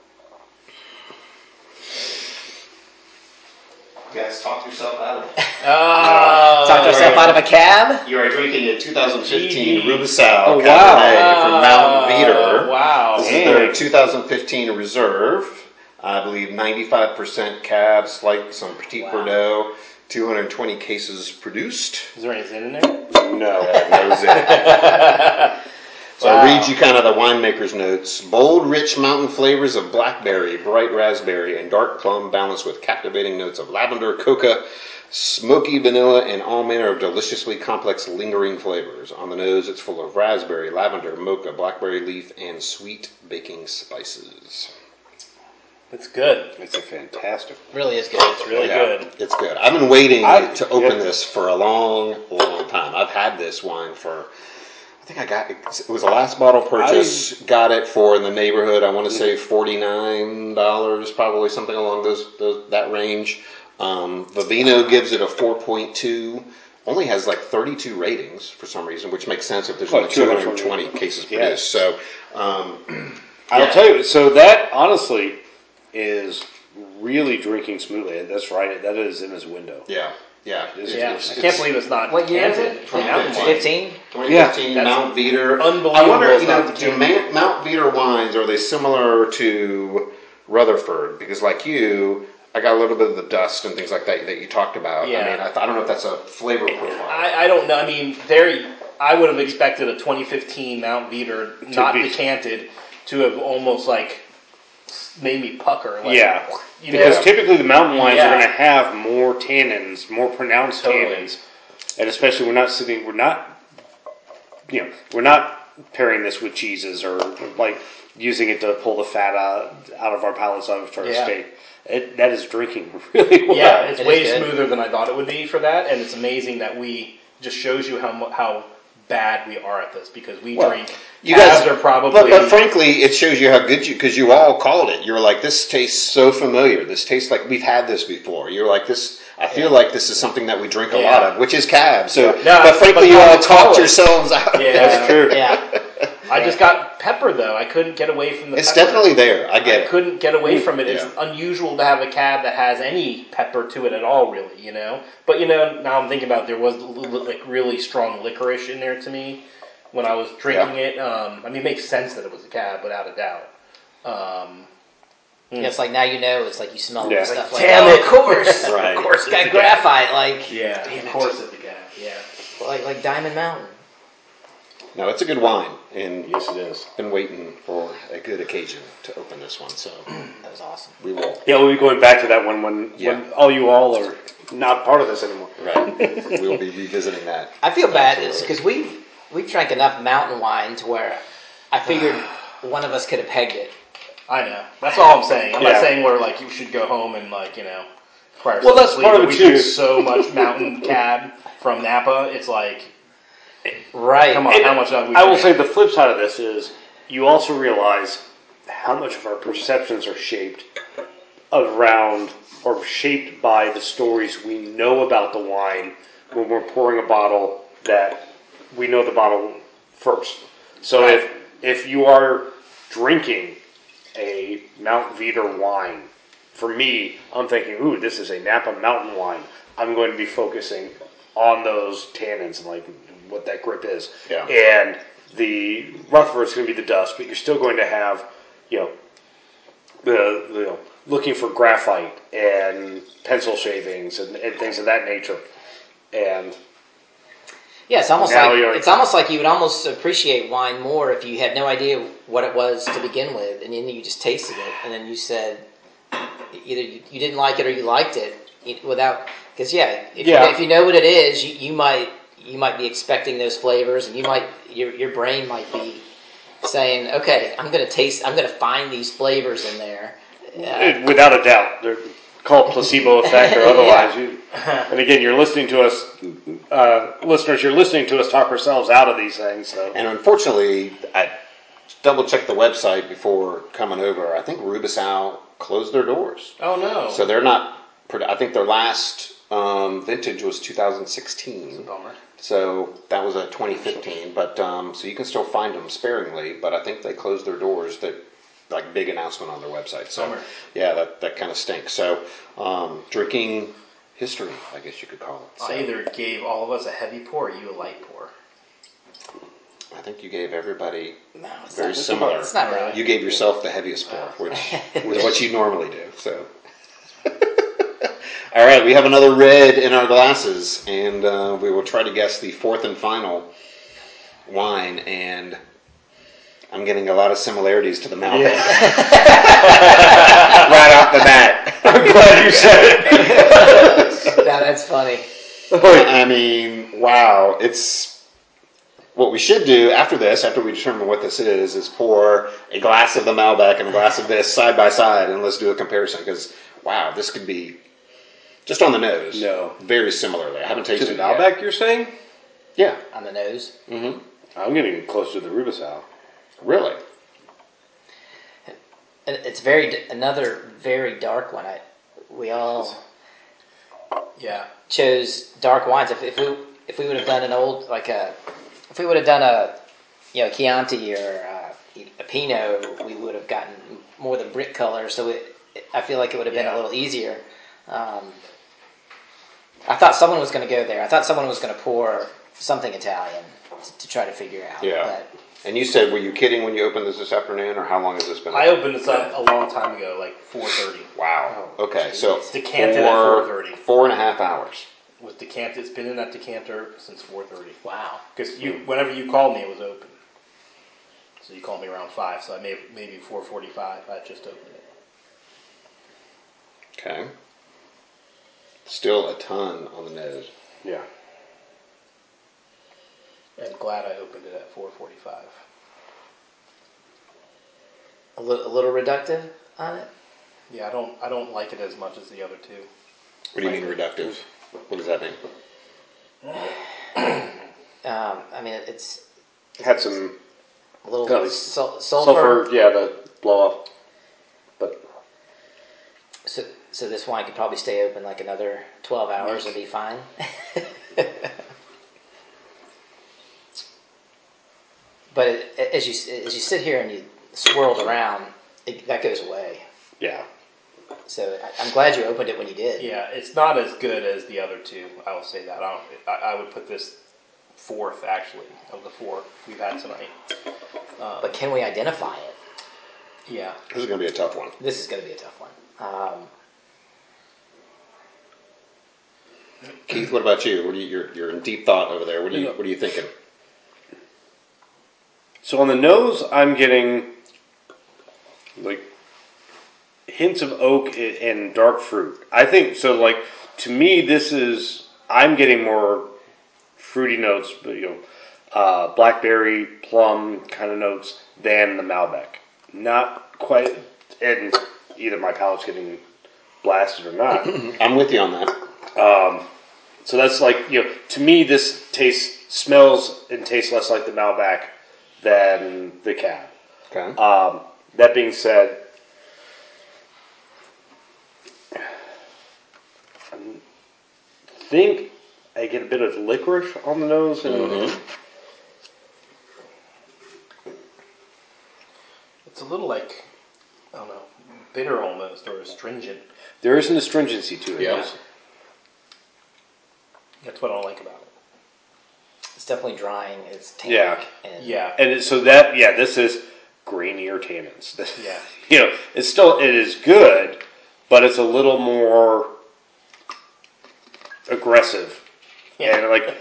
You guys talk yourself out of it. Oh, Talk yourself out of a cab. You are drinking a 2015 GD. Rubissow Oh, Cabernet wow. from Mount oh, Veeder. Wow. This is their 2015 reserve. I believe 95% cab, slight some Petit Wow. Verdot. 220 cases produced. Is there any Zin in there? No. Was it. So Wow. I'll read you kind of the winemaker's notes. Bold, rich mountain flavors of blackberry, bright raspberry, and dark plum balanced with captivating notes of lavender, coca, smoky vanilla, and all manner of deliciously complex lingering flavors. On the nose, it's full of raspberry, lavender, mocha, blackberry leaf, and sweet baking spices. It's good. It's a fantastic. Really is good. It's really Yeah, good. It's good. I've been waiting I- to open yeah. this for a long, long time. I've had this wine for I think I got it was the last bottle purchase. got it for in the neighborhood. I want to say forty nine dollars, probably something along those, those that range. Um, Vivino gives it a four point two. Only has like thirty two ratings for some reason, which makes sense if there's Well, only two hundred and 220. twenty cases Yeah. produced. So um, I'll Yeah. tell you. So that honestly is really drinking smoothly. That's right. That is in his window. yeah, yeah, It's- Yeah, it's- I can't believe it's not What year is canted it? for mountain wine. 15? 2015 Yeah. Mount Veeder. unbelievable I wonder, you know, do Canada. Mount Veeder wines are they similar to Rutherford? Because like you, I got a little bit of the dust and things like that that you talked about. I Yeah. mean, I, th- I don't know if that's a flavor profile. I, I don't know. I mean, there. I would have expected a 2015 Mount Veeder, not be- decanted, to have almost like made me pucker. Like, Yeah, you because know? typically the mountain wines Yeah. are going to have more tannins, more pronounced Totally. tannins, and especially we're not sitting, we're not, you know, we're not pairing this with cheeses or like using it to pull the fat out, out of our palates out of our Yeah. steak. It, that is drinking really well. Yeah, it's It is way smoother than I thought it would be for that, and it's amazing that we just shows you how how bad we are at this because we Well, drink. you calves guys are probably. But, but frankly, it shows you how good you because you all called it. You were like, "This tastes so familiar. This tastes like we've had this before." You're like, "This." I feel like this is something that we drink a Yeah. lot of, which is cab. So, No, but frankly, but you all talked yourselves out. yeah, That's true. Yeah. I just got pepper though. I couldn't get away from the. It's pepper. definitely there. I get I it. couldn't get away from it. It's Yeah. unusual to have a cab that has any pepper to it at all, really. You know, but you know, now I'm thinking about it, there was like really strong licorice in there to me when I was drinking it. Um, I mean, it makes sense that it was a cab without a doubt. Um, Yeah, it's like now you know. It's like you smell Yeah. stuff like, Damn oh, it. of course, Right. of course, It's got the graphite, like yeah, Damn of it. course it's a cab. Yeah. like like Diamond Mountain. No, it's a good wine, and Yes, it is. been waiting for a good occasion to open this one. So That was awesome. we will. Yeah, we'll be going back to that one when, Yeah. when all you all are not part of this anymore. Right. we will be revisiting that. I feel bad Absolutely. because we've we've drank enough mountain wine to where I figured one of us could have pegged it. I know. That's all I'm saying. I'm Yeah. not saying we're like you should go home and like you know. Well, that's sleep, part of but it, we too. so much mountain cab from Napa. It's like, Right. come on, And how much? I will say the flip side of this is you also realize how much of our perceptions are shaped around or shaped by the stories we know about the wine when we're pouring a bottle that we know the bottle first. So Right. if if you are drinking a Mount Veeder wine, for me, I'm thinking, ooh, this is a Napa Mountain wine. I'm going to be focusing on those tannins and like what that grip is. Yeah. And the Rutherford's going to be the dust, but you're still going to have, you know, the, the you know, looking for graphite and pencil shavings and, and things of that nature. And Yeah, it's almost like it's almost like you would almost appreciate wine more if you had no idea what it was to begin with, and then you just tasted it, and then you said either you, you didn't like it or you liked it without because yeah, if, Yeah. You, if you know what it is, you, you might you might be expecting those flavors, and you might your your brain might be saying, okay, I'm going to taste, I'm going to find these flavors in there. Uh, without a doubt, they're called placebo effect or otherwise. You, and again, you're listening to us, uh, listeners, you're listening to us talk ourselves out of these things. So. And unfortunately, I double checked the website before coming over. I think Rubissow closed their doors, oh no, so they're not. produ- I think their last um, vintage was 2016. bummer. So that was a 2015, but um, so you can still find them sparingly. But I think they closed their doors. That like big announcement on their website. So Bummer. yeah, that that kind of stinks. So um, drinking history, I guess you could call it. So I either gave all of us a heavy pour, or you a light pour. I think you gave everybody no, very not, similar. It's not really. You gave yourself the heaviest pour, which is what you normally do. So, all right, we have another red in our glasses, and uh, we will try to guess the fourth and final wine. And I'm getting a lot of similarities to the Malbec right off the bat. I'm glad you said it. Now, that's funny. I mean, wow, it's what we should do after this, after we determine what this is, is pour a glass of the Malbec and a glass of this side by side, and let's do a comparison. Because wow, this could be just on the nose. No. very similarly. I haven't To tasted the it yet. Malbec, you're saying? Yeah, On the nose. hmm I'm getting close to the Rubissow. Really? It's very another very dark one. I, we all Yeah. chose dark wines. If, if we if we would have done an old like a if we would have done a you know Chianti or uh, a Pinot, we would have gotten more the brick color. So it, I feel like it would have been Yeah. a little easier. Um, I thought someone was going to go there. I thought someone was going to pour something Italian to, to try to figure out. Yeah. But And you said, were you kidding when you opened this this afternoon, or how long has this been? I opened this up a long time ago, like 4:30. Wow. Oh, Okay, so geez. Decanted at 4:30. Four and a half hours. With decanter, it's been in that decanter since 4:30. wow. Because you, whenever you called me, it was open. So you called me around five. So I may maybe 4:45. I just opened it. Okay. Still a ton on the nose. Yeah. And glad I opened it at 4:45. A little, a little reductive on it. Yeah, I don't I don't like it as much as the other two. What do you mean reductive? What does that mean? Um, I mean, it's Had some a little Kind of like sul- sulfur. Yeah, the blow off. But So, so this wine could probably stay open like another twelve hours and be fine. but it, as you as you sit here and you swirled around, it, that goes away. yeah. So I, I'm glad you opened it when you did. Yeah, it's not as good as the other two. I will say that. I, don't, I, I would put this fourth actually of the four we've had tonight. But can we identify it? Yeah. This is going to be a tough one. This is going to be a tough one. Um, Keith, what about you? What you you're, you're in deep thought over there. What do you What are you thinking? So on the nose, I'm getting like hints of oak and dark fruit. I think so. Like to me, this is I'm getting more fruity notes, but you know, uh, blackberry, plum kind of notes than the Malbec. Not quite, and either my palate's getting blasted or not. I'm with you on that. So that's like you know, to me, this tastes, smells, and tastes less like the Malbec than the Cab. Okay. Um, that being said, I think I get a bit of licorice on the nose, and It's a little like, I don't know, bitter almost or astringent. there is an astringency to it. Yeah. That's what I don't like about it. it's definitely drying. It's tannic. Yeah. And Yeah. And it- so that yeah, this is grainier tannins. Yeah. you know, it's still it is good, but it's a little more aggressive. And like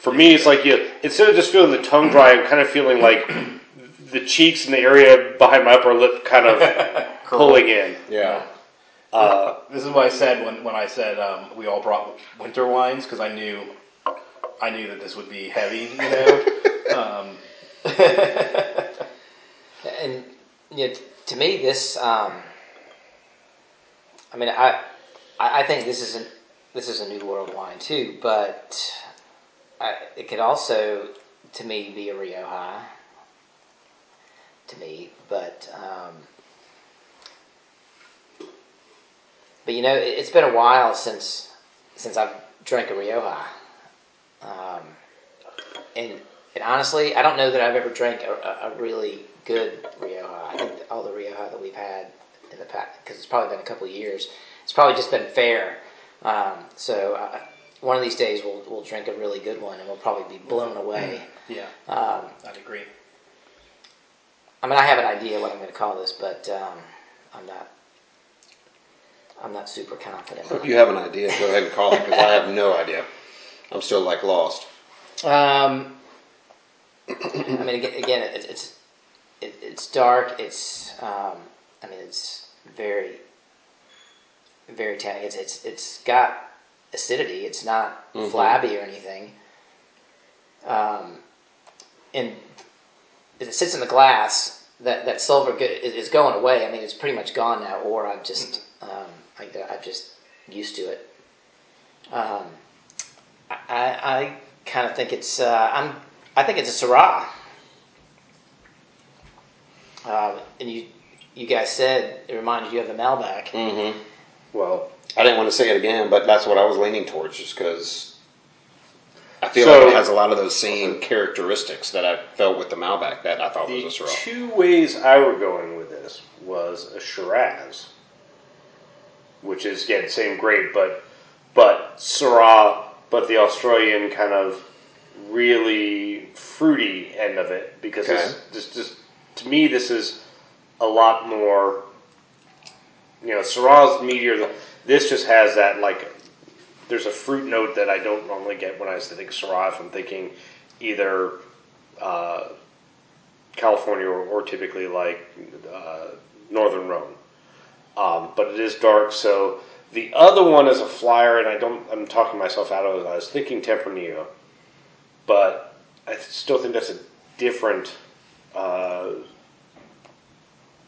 for me, it's like you instead of just feeling the tongue dry, I'm kind of feeling like the cheeks and the area behind my upper lip kind of pulling in. yeah. Uh, This is what I said when, when I said um, we all brought winter wines because I knew I knew that this would be heavy, you know. um, And you know, to me, this. Um, I mean, I, I think this is an this is a new world wine too, but I, it could also, to me, be a Rioja. To me, but um, but you know, it, it's been a while since since I've drank a Rioja, um, and and honestly, I don't know that I've ever drank a, a, a really good Rioja. I think all the Rioja that we've had in the past, because it's probably been a couple of years, it's probably just been fair. Um, so uh, one of these days we'll we'll drink a really good one, and we'll probably be blown away. yeah, Um, I'd agree. I mean, I have an idea what I'm going to call this, but um, I'm not. I'm not super confident. If you have an idea, go ahead and call it because I have no idea. I'm still like lost. Um, I mean, aga- again, it, it's it, it's dark. It's um, I mean, it's very very tannic. It's it's it's got acidity. It's not Mhm. flabby or anything. Um, and as it sits in the glass, that that silver is, going away. I mean, it's pretty much gone now, or I'm just um, I, I'm just used to it. Um, I, I kind of think it's uh, I'm I think it's a Syrah. Uh, and you, you guys said it reminded you of the Malbec. Mm-hmm. Well, I didn't want to say it again, but that's what I was leaning towards, just because I feel So- like it has a lot of those same characteristics that I felt with the Malbec that I thought the was a Syrah. two ways I were going with this was a Shiraz, which is again same grade, but but Syrah, but the Australian kind of really fruity end of it because Okay. this, this to me this is a lot more. You know, Syrah's meatier. This just has that like. There's a fruit note that I don't normally get when I think Syrah. If I'm thinking either uh, California or, or typically like uh, Northern Rhone. Um, but it is dark, so the other one is a flyer, and I don't. I'm talking myself out of it. I was thinking Tempranillo, but I still think that's a different, uh,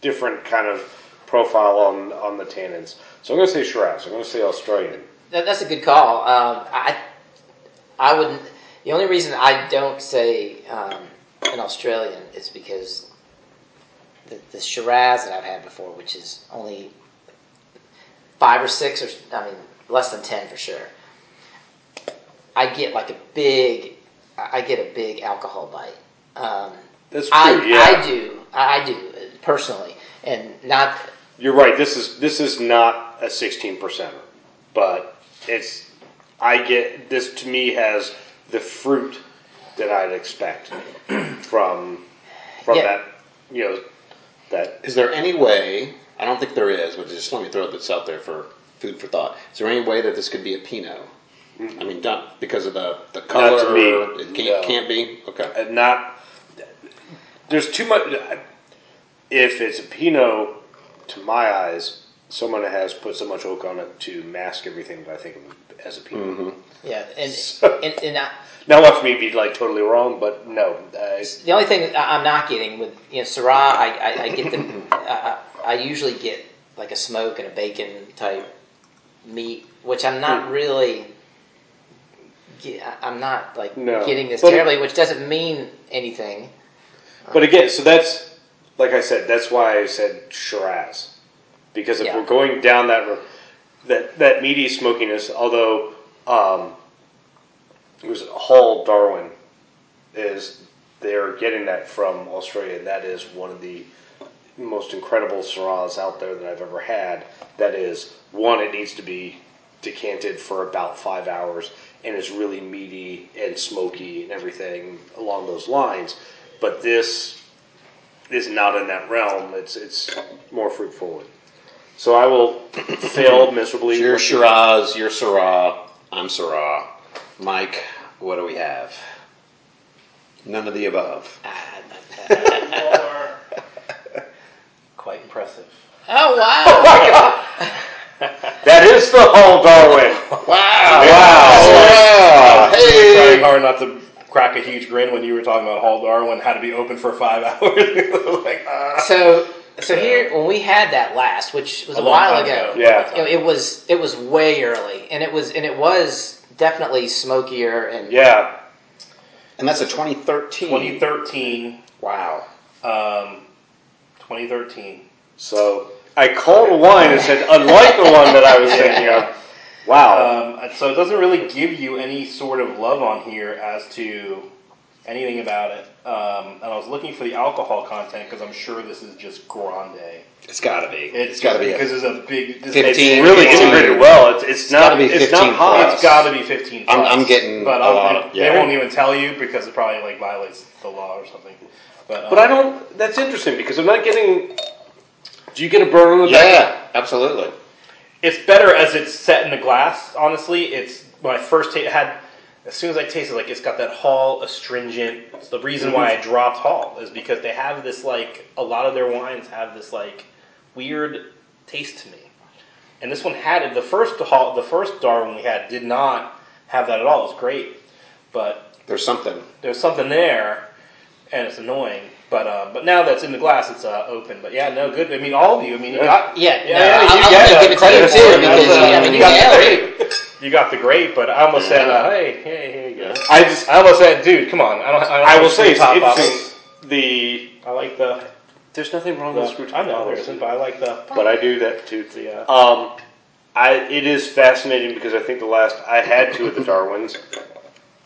different kind of profile on on the tannins. So I'm going to say Shiraz. I'm going to say Australian. That, that's a good call. Um, I, I wouldn't. The only reason I don't say um, an Australian is because the, the Shiraz that I've had before, which is only five or six, or I mean less than ten for sure. I get like a big, I get a big alcohol bite. Um, That's I, true. yeah, I do, I do personally, and not You're right. This is this is not a 16 percenter, but it's. I get this to me has the fruit that I'd expect from from Yeah. that. You know that Is there any way? I don't think there is, but just let me throw this out there for food for thought. Is there any way that this could be a Pinot? I mean, not because of the the color. Not to me, It can't no. can't be. Okay. uh, not. There's too much. If it's a Pinot, to my eyes, someone has put so much oak on it to mask everything that I think of as a Pinot. Mm-hmm. yeah, and So- and, and I, Now, watch me be like totally wrong, but no. I, The only thing I- I'm not getting with you know Syrah, I, I, I get the I, I I usually get like a smoke and a bacon type meat, which I'm not hmm. really. I- I'm not like No. getting this But- terribly, which doesn't mean anything. But again, so that's like I said. That's why I said Shiraz, because if Yeah. we're going down that that that meaty smokiness, although um, it was Hall Darwin, is they're getting that from Australia, and that is one of the most incredible Syrahs out there that I've ever had. That is one, it needs to be decanted for about five hours, and it's really meaty and smoky and everything along those lines. But this is not in that realm. It's it's more fruit forward. So I will fail miserably. You're Shiraz. You're Syrah. I'm Syrah. Mike, what do we have? None of the above. Quite impressive. Oh wow! That is the Hall Darwin. Wow! Wow. Wow! I was trying hard not to crack a huge grin when you were talking about Hall Darwin had to be open for five hours. like, ah. so so here when we had that last, which was a, A while ago, ago. Yeah. you know, it was it was way early, and it was and it was definitely smokier and Yeah. And that's a 2013. 2013. Wow. Um, 2013. So I called a wine and said, unlike the one that I was thinking of. Wow. Um, so it doesn't really give you any sort of love on here as to anything about it. Um, and I was looking for the alcohol content because I'm sure this is just grande. It's got to be. It's, it's got to be. because it's a big. This 15. it's It's, really 15. integrated well. It's, it's, not. gotta be it's not hot. it's got to be 15. I'm- I'm getting but a I'll- lot of- They won't even tell you because it probably like violates the law or something. But, um, But I don't. That's interesting because I'm not getting. Do you get a burn on the back? yeah, absolutely. It's better as it's set in the glass. Honestly, it's when I first ta- had. As soon as I tasted, like it's got that Hall astringent. It's the reason why I dropped Hall is because they have this like a lot of their wines have this like weird taste to me, and this one had it. The first Hall, the first Darwin we had did not have that at all. It was great, but There's something. there's something there, and it's annoying. But um, but now that's in the glass, it's uh, open. But yeah, no good. I mean, all of you. I mean, you got yeah, Yeah, no, yeah, I'm, you I'm gonna give it to you too because uh, I mean you got nailed it. you got the grape, but I almost said, uh, hey, hey, here you go. I just I almost said, dude, come on. I don't. I, don't I will say it's top interesting. bottles. The I like the. there's nothing wrong the with screw top I know there bottles, isn't, but I like the. but I do that too. the uh, Um, I it is fascinating because I think the last I had two of the Darwins.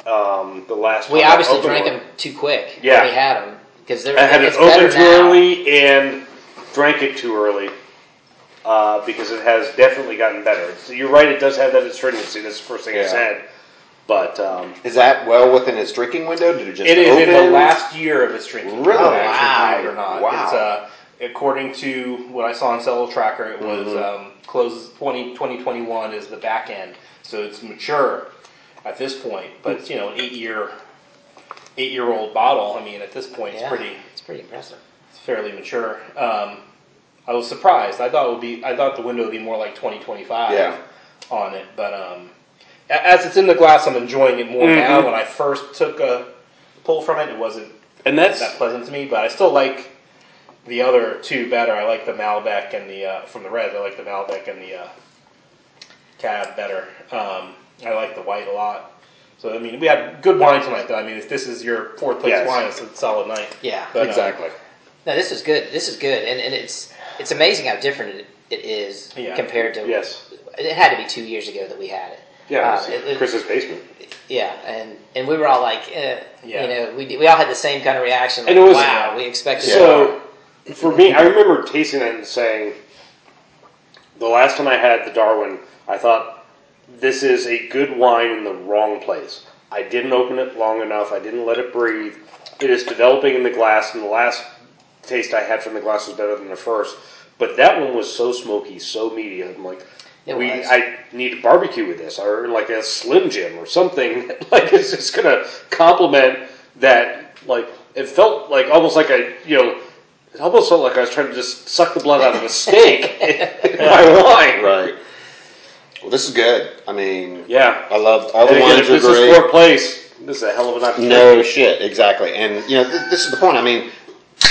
Um, the last We obviously drank one. them too quick. Yeah. when we had them because they're. I had it it's open too now. early and drank it too early uh, because it has definitely gotten better. So you're right; it does have that astringency. That's the first thing I Yeah. said. But um, Is that well within its drinking window? Did it just It is open? in the last year of its drinking. Really? Oh, actually, wow. believe it or not. Wow. It's, uh, according to what I saw on CellarTracker, it was Mm-hmm. um, closes 20, 2021 is the back end, so it's mature at this point. But it's you know an eight year, eight year old bottle. I mean, at this point, it's pretty It's pretty impressive. it's fairly mature. Um, I was surprised. I thought it would be. I thought the window would be more like twenty twenty five Yeah. on it, but um, as it's in the glass, I'm enjoying it more Mhm. now. When I first took a pull from it, it wasn't and that's that pleasant to me, but I still like the other two better. I like the Malbec and the uh, from the red. I like the Malbec and the uh, Cab better. Um, I like the white a lot. So I mean, we had good wine tonight. Though I mean, if this is your fourth place Yes. wine, it's a solid night. Yeah. But, uh, exactly. No, this is good. This is good, and, and it's it's amazing how different it, it is Yeah. compared to. Yes. It had to be two years ago that we had it. Yeah, Um, it's it- it- Chris's basement. Yeah, and and we were all like, eh, Yeah. you know, we we all had the same kind of reaction. Like, And it was- wow, we expected So, for me, I remember tasting it and saying, the last time I had the Darwin, I thought, this is a good wine in the wrong place. I didn't open it long enough. I didn't let it breathe. It is developing in the glass, and the last taste I had from the glass was better than the first. But that one was so smoky, so meaty. I'm like, It we, was. I need to barbecue with this, or like a Slim Jim or something. like it's just gonna complement that. Like it felt like almost like I, you know, it almost felt like I was trying to just suck the blood out of a steak in my wine. Right. Well, this is good. I mean, Yeah. I love all the And wines if are this is great. fourth place, this is a hell of an night. to No shit, exactly. And you know, th- this is the point. I mean,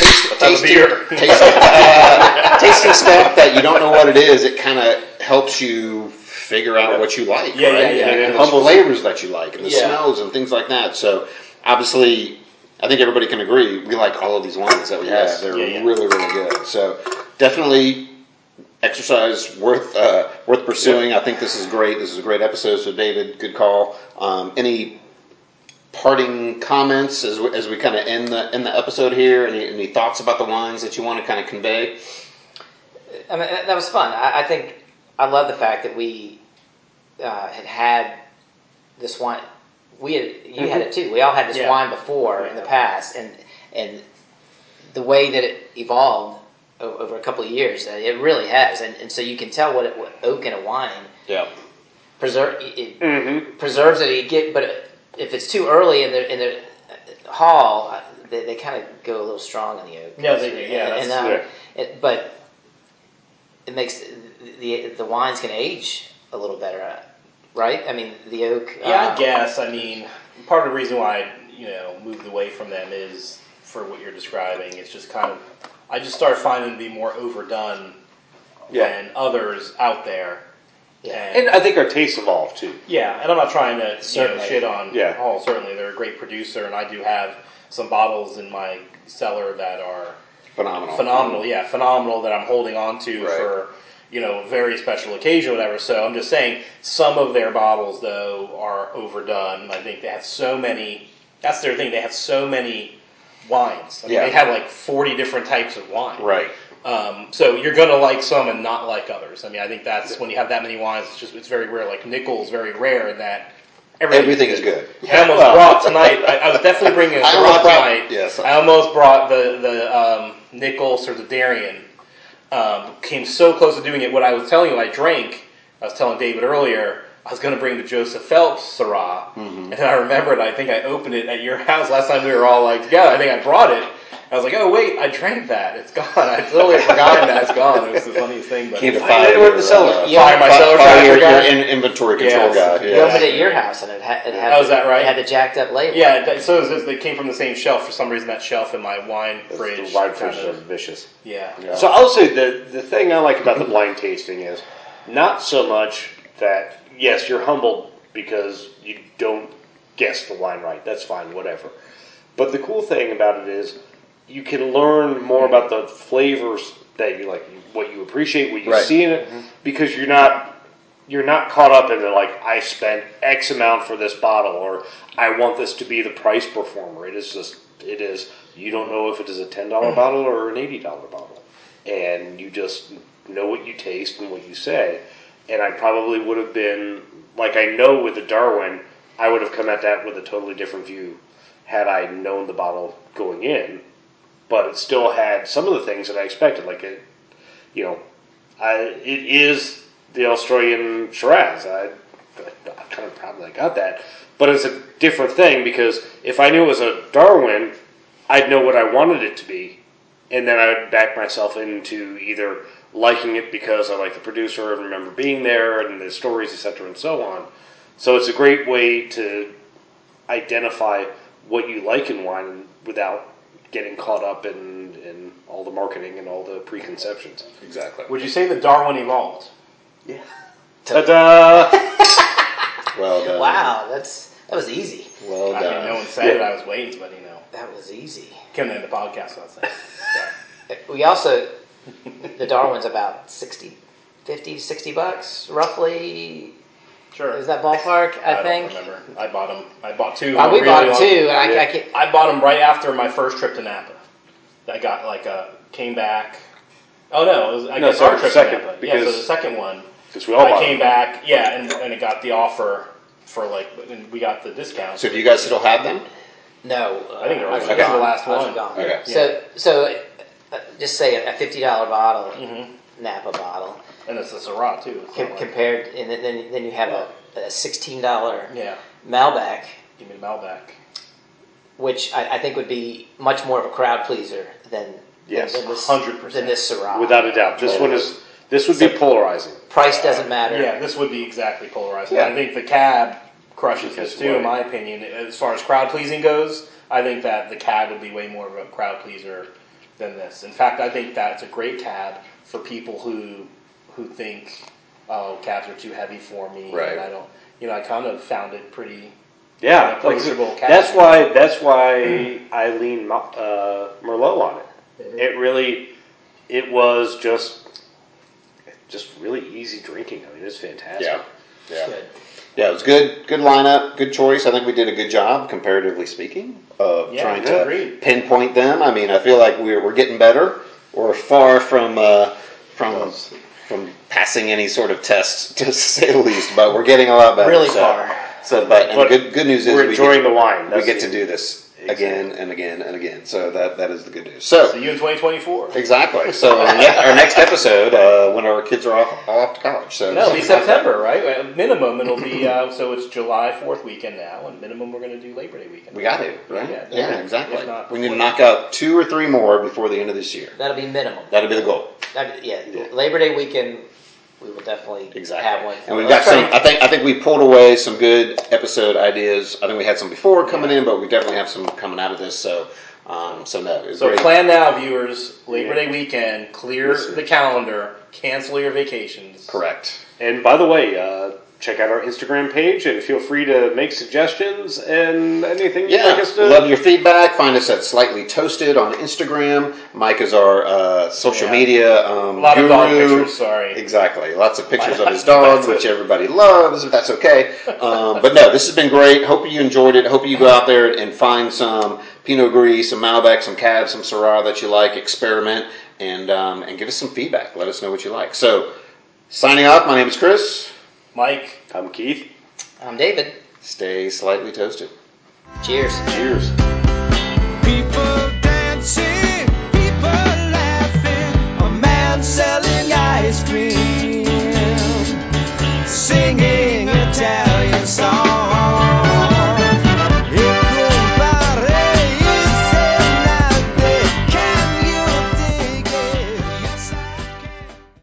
taste, have a tasting, beer. tasting, tasting stuff that you don't know what it is, it kind of helps you figure out what you like, Yeah, yeah, right? yeah. And, It and the flavors that you like, and the Yeah. smells and things like that. So, obviously, I think everybody can agree we like all of these wines that we Yes. have. They're Yeah, yeah. really, really good. So, definitely exercise worth uh, worth pursuing. I think this is great. This is a great episode. So, David, good call. Um, any parting comments as we, as we kind of end the end the episode here? Any, any thoughts about the wines that you want to kind of convey? I mean, that was fun. I, I think I love the fact that we uh, had had this wine. We had you had it too. We all had this Yeah. wine before in the past, and and the way that it evolved over a couple of years, uh, it really has. And, and so you can tell what, it, what oak in a wine Yeah. preserve it Mhm. preserves it. You get, but if it's too early in the in the uh, Hall, uh, they, they kind of go a little strong in the oak. Yeah, they do. Yeah, and, that's- um, it, but it makes the, the the wines can age a little better, uh, right? I mean, the oak. Yeah, uh, I guess. I mean, part of the reason why I, you know, moved away from them is for what you're describing. It's just kind of, I just started finding them to be more overdone Yeah. than others out there. Yeah. And I think our tastes evolve too. Yeah, and I'm not trying to Certainly. shit on Yeah. Hall. Certainly, they're a great producer, and I do have some bottles in my cellar that are Phenomenal. phenomenal. Yeah, phenomenal that I'm holding on to Right. for you know a very special occasion, whatever. So I'm just saying some of their bottles though are overdone. I think they have so many. That's their thing. They have so many wines. I mean, Yeah. they have like 40 different types of wine. Right. Um, so you're gonna like some and not like others. I mean, I think that's when you have that many wines. It's just it's very rare. Like nickel is very rare in that Everything is good. I almost Well- brought tonight. I, I was definitely bringing a I Syrah almost brought- tonight. yes. I almost brought the the um, nickel or the Darien. Um, came so close to doing it. What I was telling you, I drank. I was telling David earlier. I was going to bring the Joseph Phelps Syrah, Mm-hmm. and I remembered. I think I opened it at your house last time we were all like together. I think I brought it. I was like, "Oh wait, I drank that. It's gone. I totally forgotten that it's gone." It was the funniest thing. But Need to Find fire it with the cellar. uh, Fire my fi- cellar fire your, your in- inventory control Yes. guy. You opened it at your house and it had, it had Oh, is that right? It had the jacked up label. yeah, that, so it was, they came from the same shelf. For some reason, that shelf in my wine The fridge. wine kind fridges are of- vicious. yeah. So I'll say the the thing I like about the blind tasting is not so much that yes, you're humbled because you don't guess the wine right. That's fine, whatever. But the cool thing about it is you can learn more about the mm-hmm. flavors that you like, what you appreciate, what you Right. see in it, mm-hmm. because you're not you're not caught up in the like I spent X amount for this bottle or I want this to be the price performer. It is just it is you don't know if it is a ten dollar mm-hmm. bottle or an eighty dollar bottle, and you just know what you taste and what you say. And I probably would have been like I know with the Darwin, I would have come at that with a totally different view had I known the bottle going in. But it still had some of the things that I expected, like it, you know, I, it is the Australian Shiraz. I, I'm kind of I got that. But it's a different thing because if I knew it was a Darwin, I'd know what I wanted it to be. And then I would back myself into either liking it because I like the producer and remember being there and the stories, etc., and so on. So it's a great way to identify what you like in wine without getting caught up in, in all the marketing and all the preconceptions. Exactly. Would you say the Darwin evolved? Yeah. Ta-da! Well done. Wow, that's that was easy. Well I done. mean, no one said it. I was waiting, but you know, That was easy. couldn't end the podcast without saying. We also the Darwin's about 60, 50, 60 bucks roughly. Sure. Is that ballpark? I, I think. don't remember. I bought them. I bought two. Uh, we really bought long- two. and I, I can't, I bought them right after my first trip to Napa. I got like a came back. Oh no, it was, I No, guess so our trip second, to Napa. Yeah, so the second one, Because we all I bought came them. back. Yeah, and, and it got the offer for like, and we got the discount. So do you guys still have them? no, I think it was ours the are gone. last Ours are one. gone. Okay. So so uh, just say a fifty dollar bottle, mm-hmm. Napa bottle, And it's a Syrah too. It's com- like- compared, and then then, then you have a, a sixteen dollar yeah, Malbec, give me the Malbec. which I, I think would be much more of a crowd pleaser than Yes, 100%. than this Syrah. Without a doubt. This one is this would be polarizing. price doesn't matter. Yeah, this would be exactly polarizing. Yeah. I think the cab crushes Because this too, in my opinion. As far as crowd pleasing goes, I think that the cab would be way more of a crowd pleaser than this. In fact, I think that's a great cab for people who who think, oh, cabs are too heavy for me. Right. And I don't. You know, I kind of found it pretty. Yeah, An approachable cab. that's why that's why I lean uh, Merlot on it. It really, it was just just really easy drinking. I mean, it's fantastic. Yeah. Yeah. Good. Yeah, it was good. Good lineup. Good choice. I think we did a good job, comparatively speaking, of Yeah, trying to agree. pinpoint them. I mean, I feel like we're, we're getting better. We're far from uh, from from passing any sort of test, to say the least. But we're getting a lot better. Really so, far. So, but, But good good news is We're we enjoying get, the wine. we get to do this Exactly. again and again and again. So that that is the good news. So. See you in 2024. Exactly. So our, ne- our next episode, uh, when our kids are off, off to college. So No, it'll be September, right? At minimum, it'll be uh, so it's July Fourth weekend now, and minimum we're going to do Labor Day weekend. We got to, right? Yeah, Yeah, definitely. exactly. Not we need to knock out two or three more before the end of this year. That'll be minimum. That'll be the goal. That'd yeah, Yeah. Labor Day weekend, we will definitely Exactly. have one. And we've got some. I think. I think we pulled away some good episode ideas. I think we had some before coming in, but we definitely have some coming out of this. So, um, so no, So great. plan now, viewers. Labor Day weekend. Clear Listen. the calendar. Cancel your vacations. Correct. And by the way, uh, check out our Instagram page and feel free to make suggestions and anything you'd Yeah, like us to. love your feedback. Find us at Slightly Toasted on Instagram. Mike is our uh, social Yeah. media um, A lot of dog guru. pictures. Sorry. Exactly. Lots of pictures of his That's dog, which everybody loves, but that's okay. Um, but no, this has been great. Hope you enjoyed it. Hope you go out there and find some Pinot Gris, some Malbec, some Cab, some Syrah that you like. Experiment and um, and give us some feedback. Let us know what you like. So, signing off. My name is Chris. Mike. I'm Keith. I'm David. Stay slightly toasted. Cheers. Cheers. People dancing, people laughing, a man selling ice cream, singing Italian.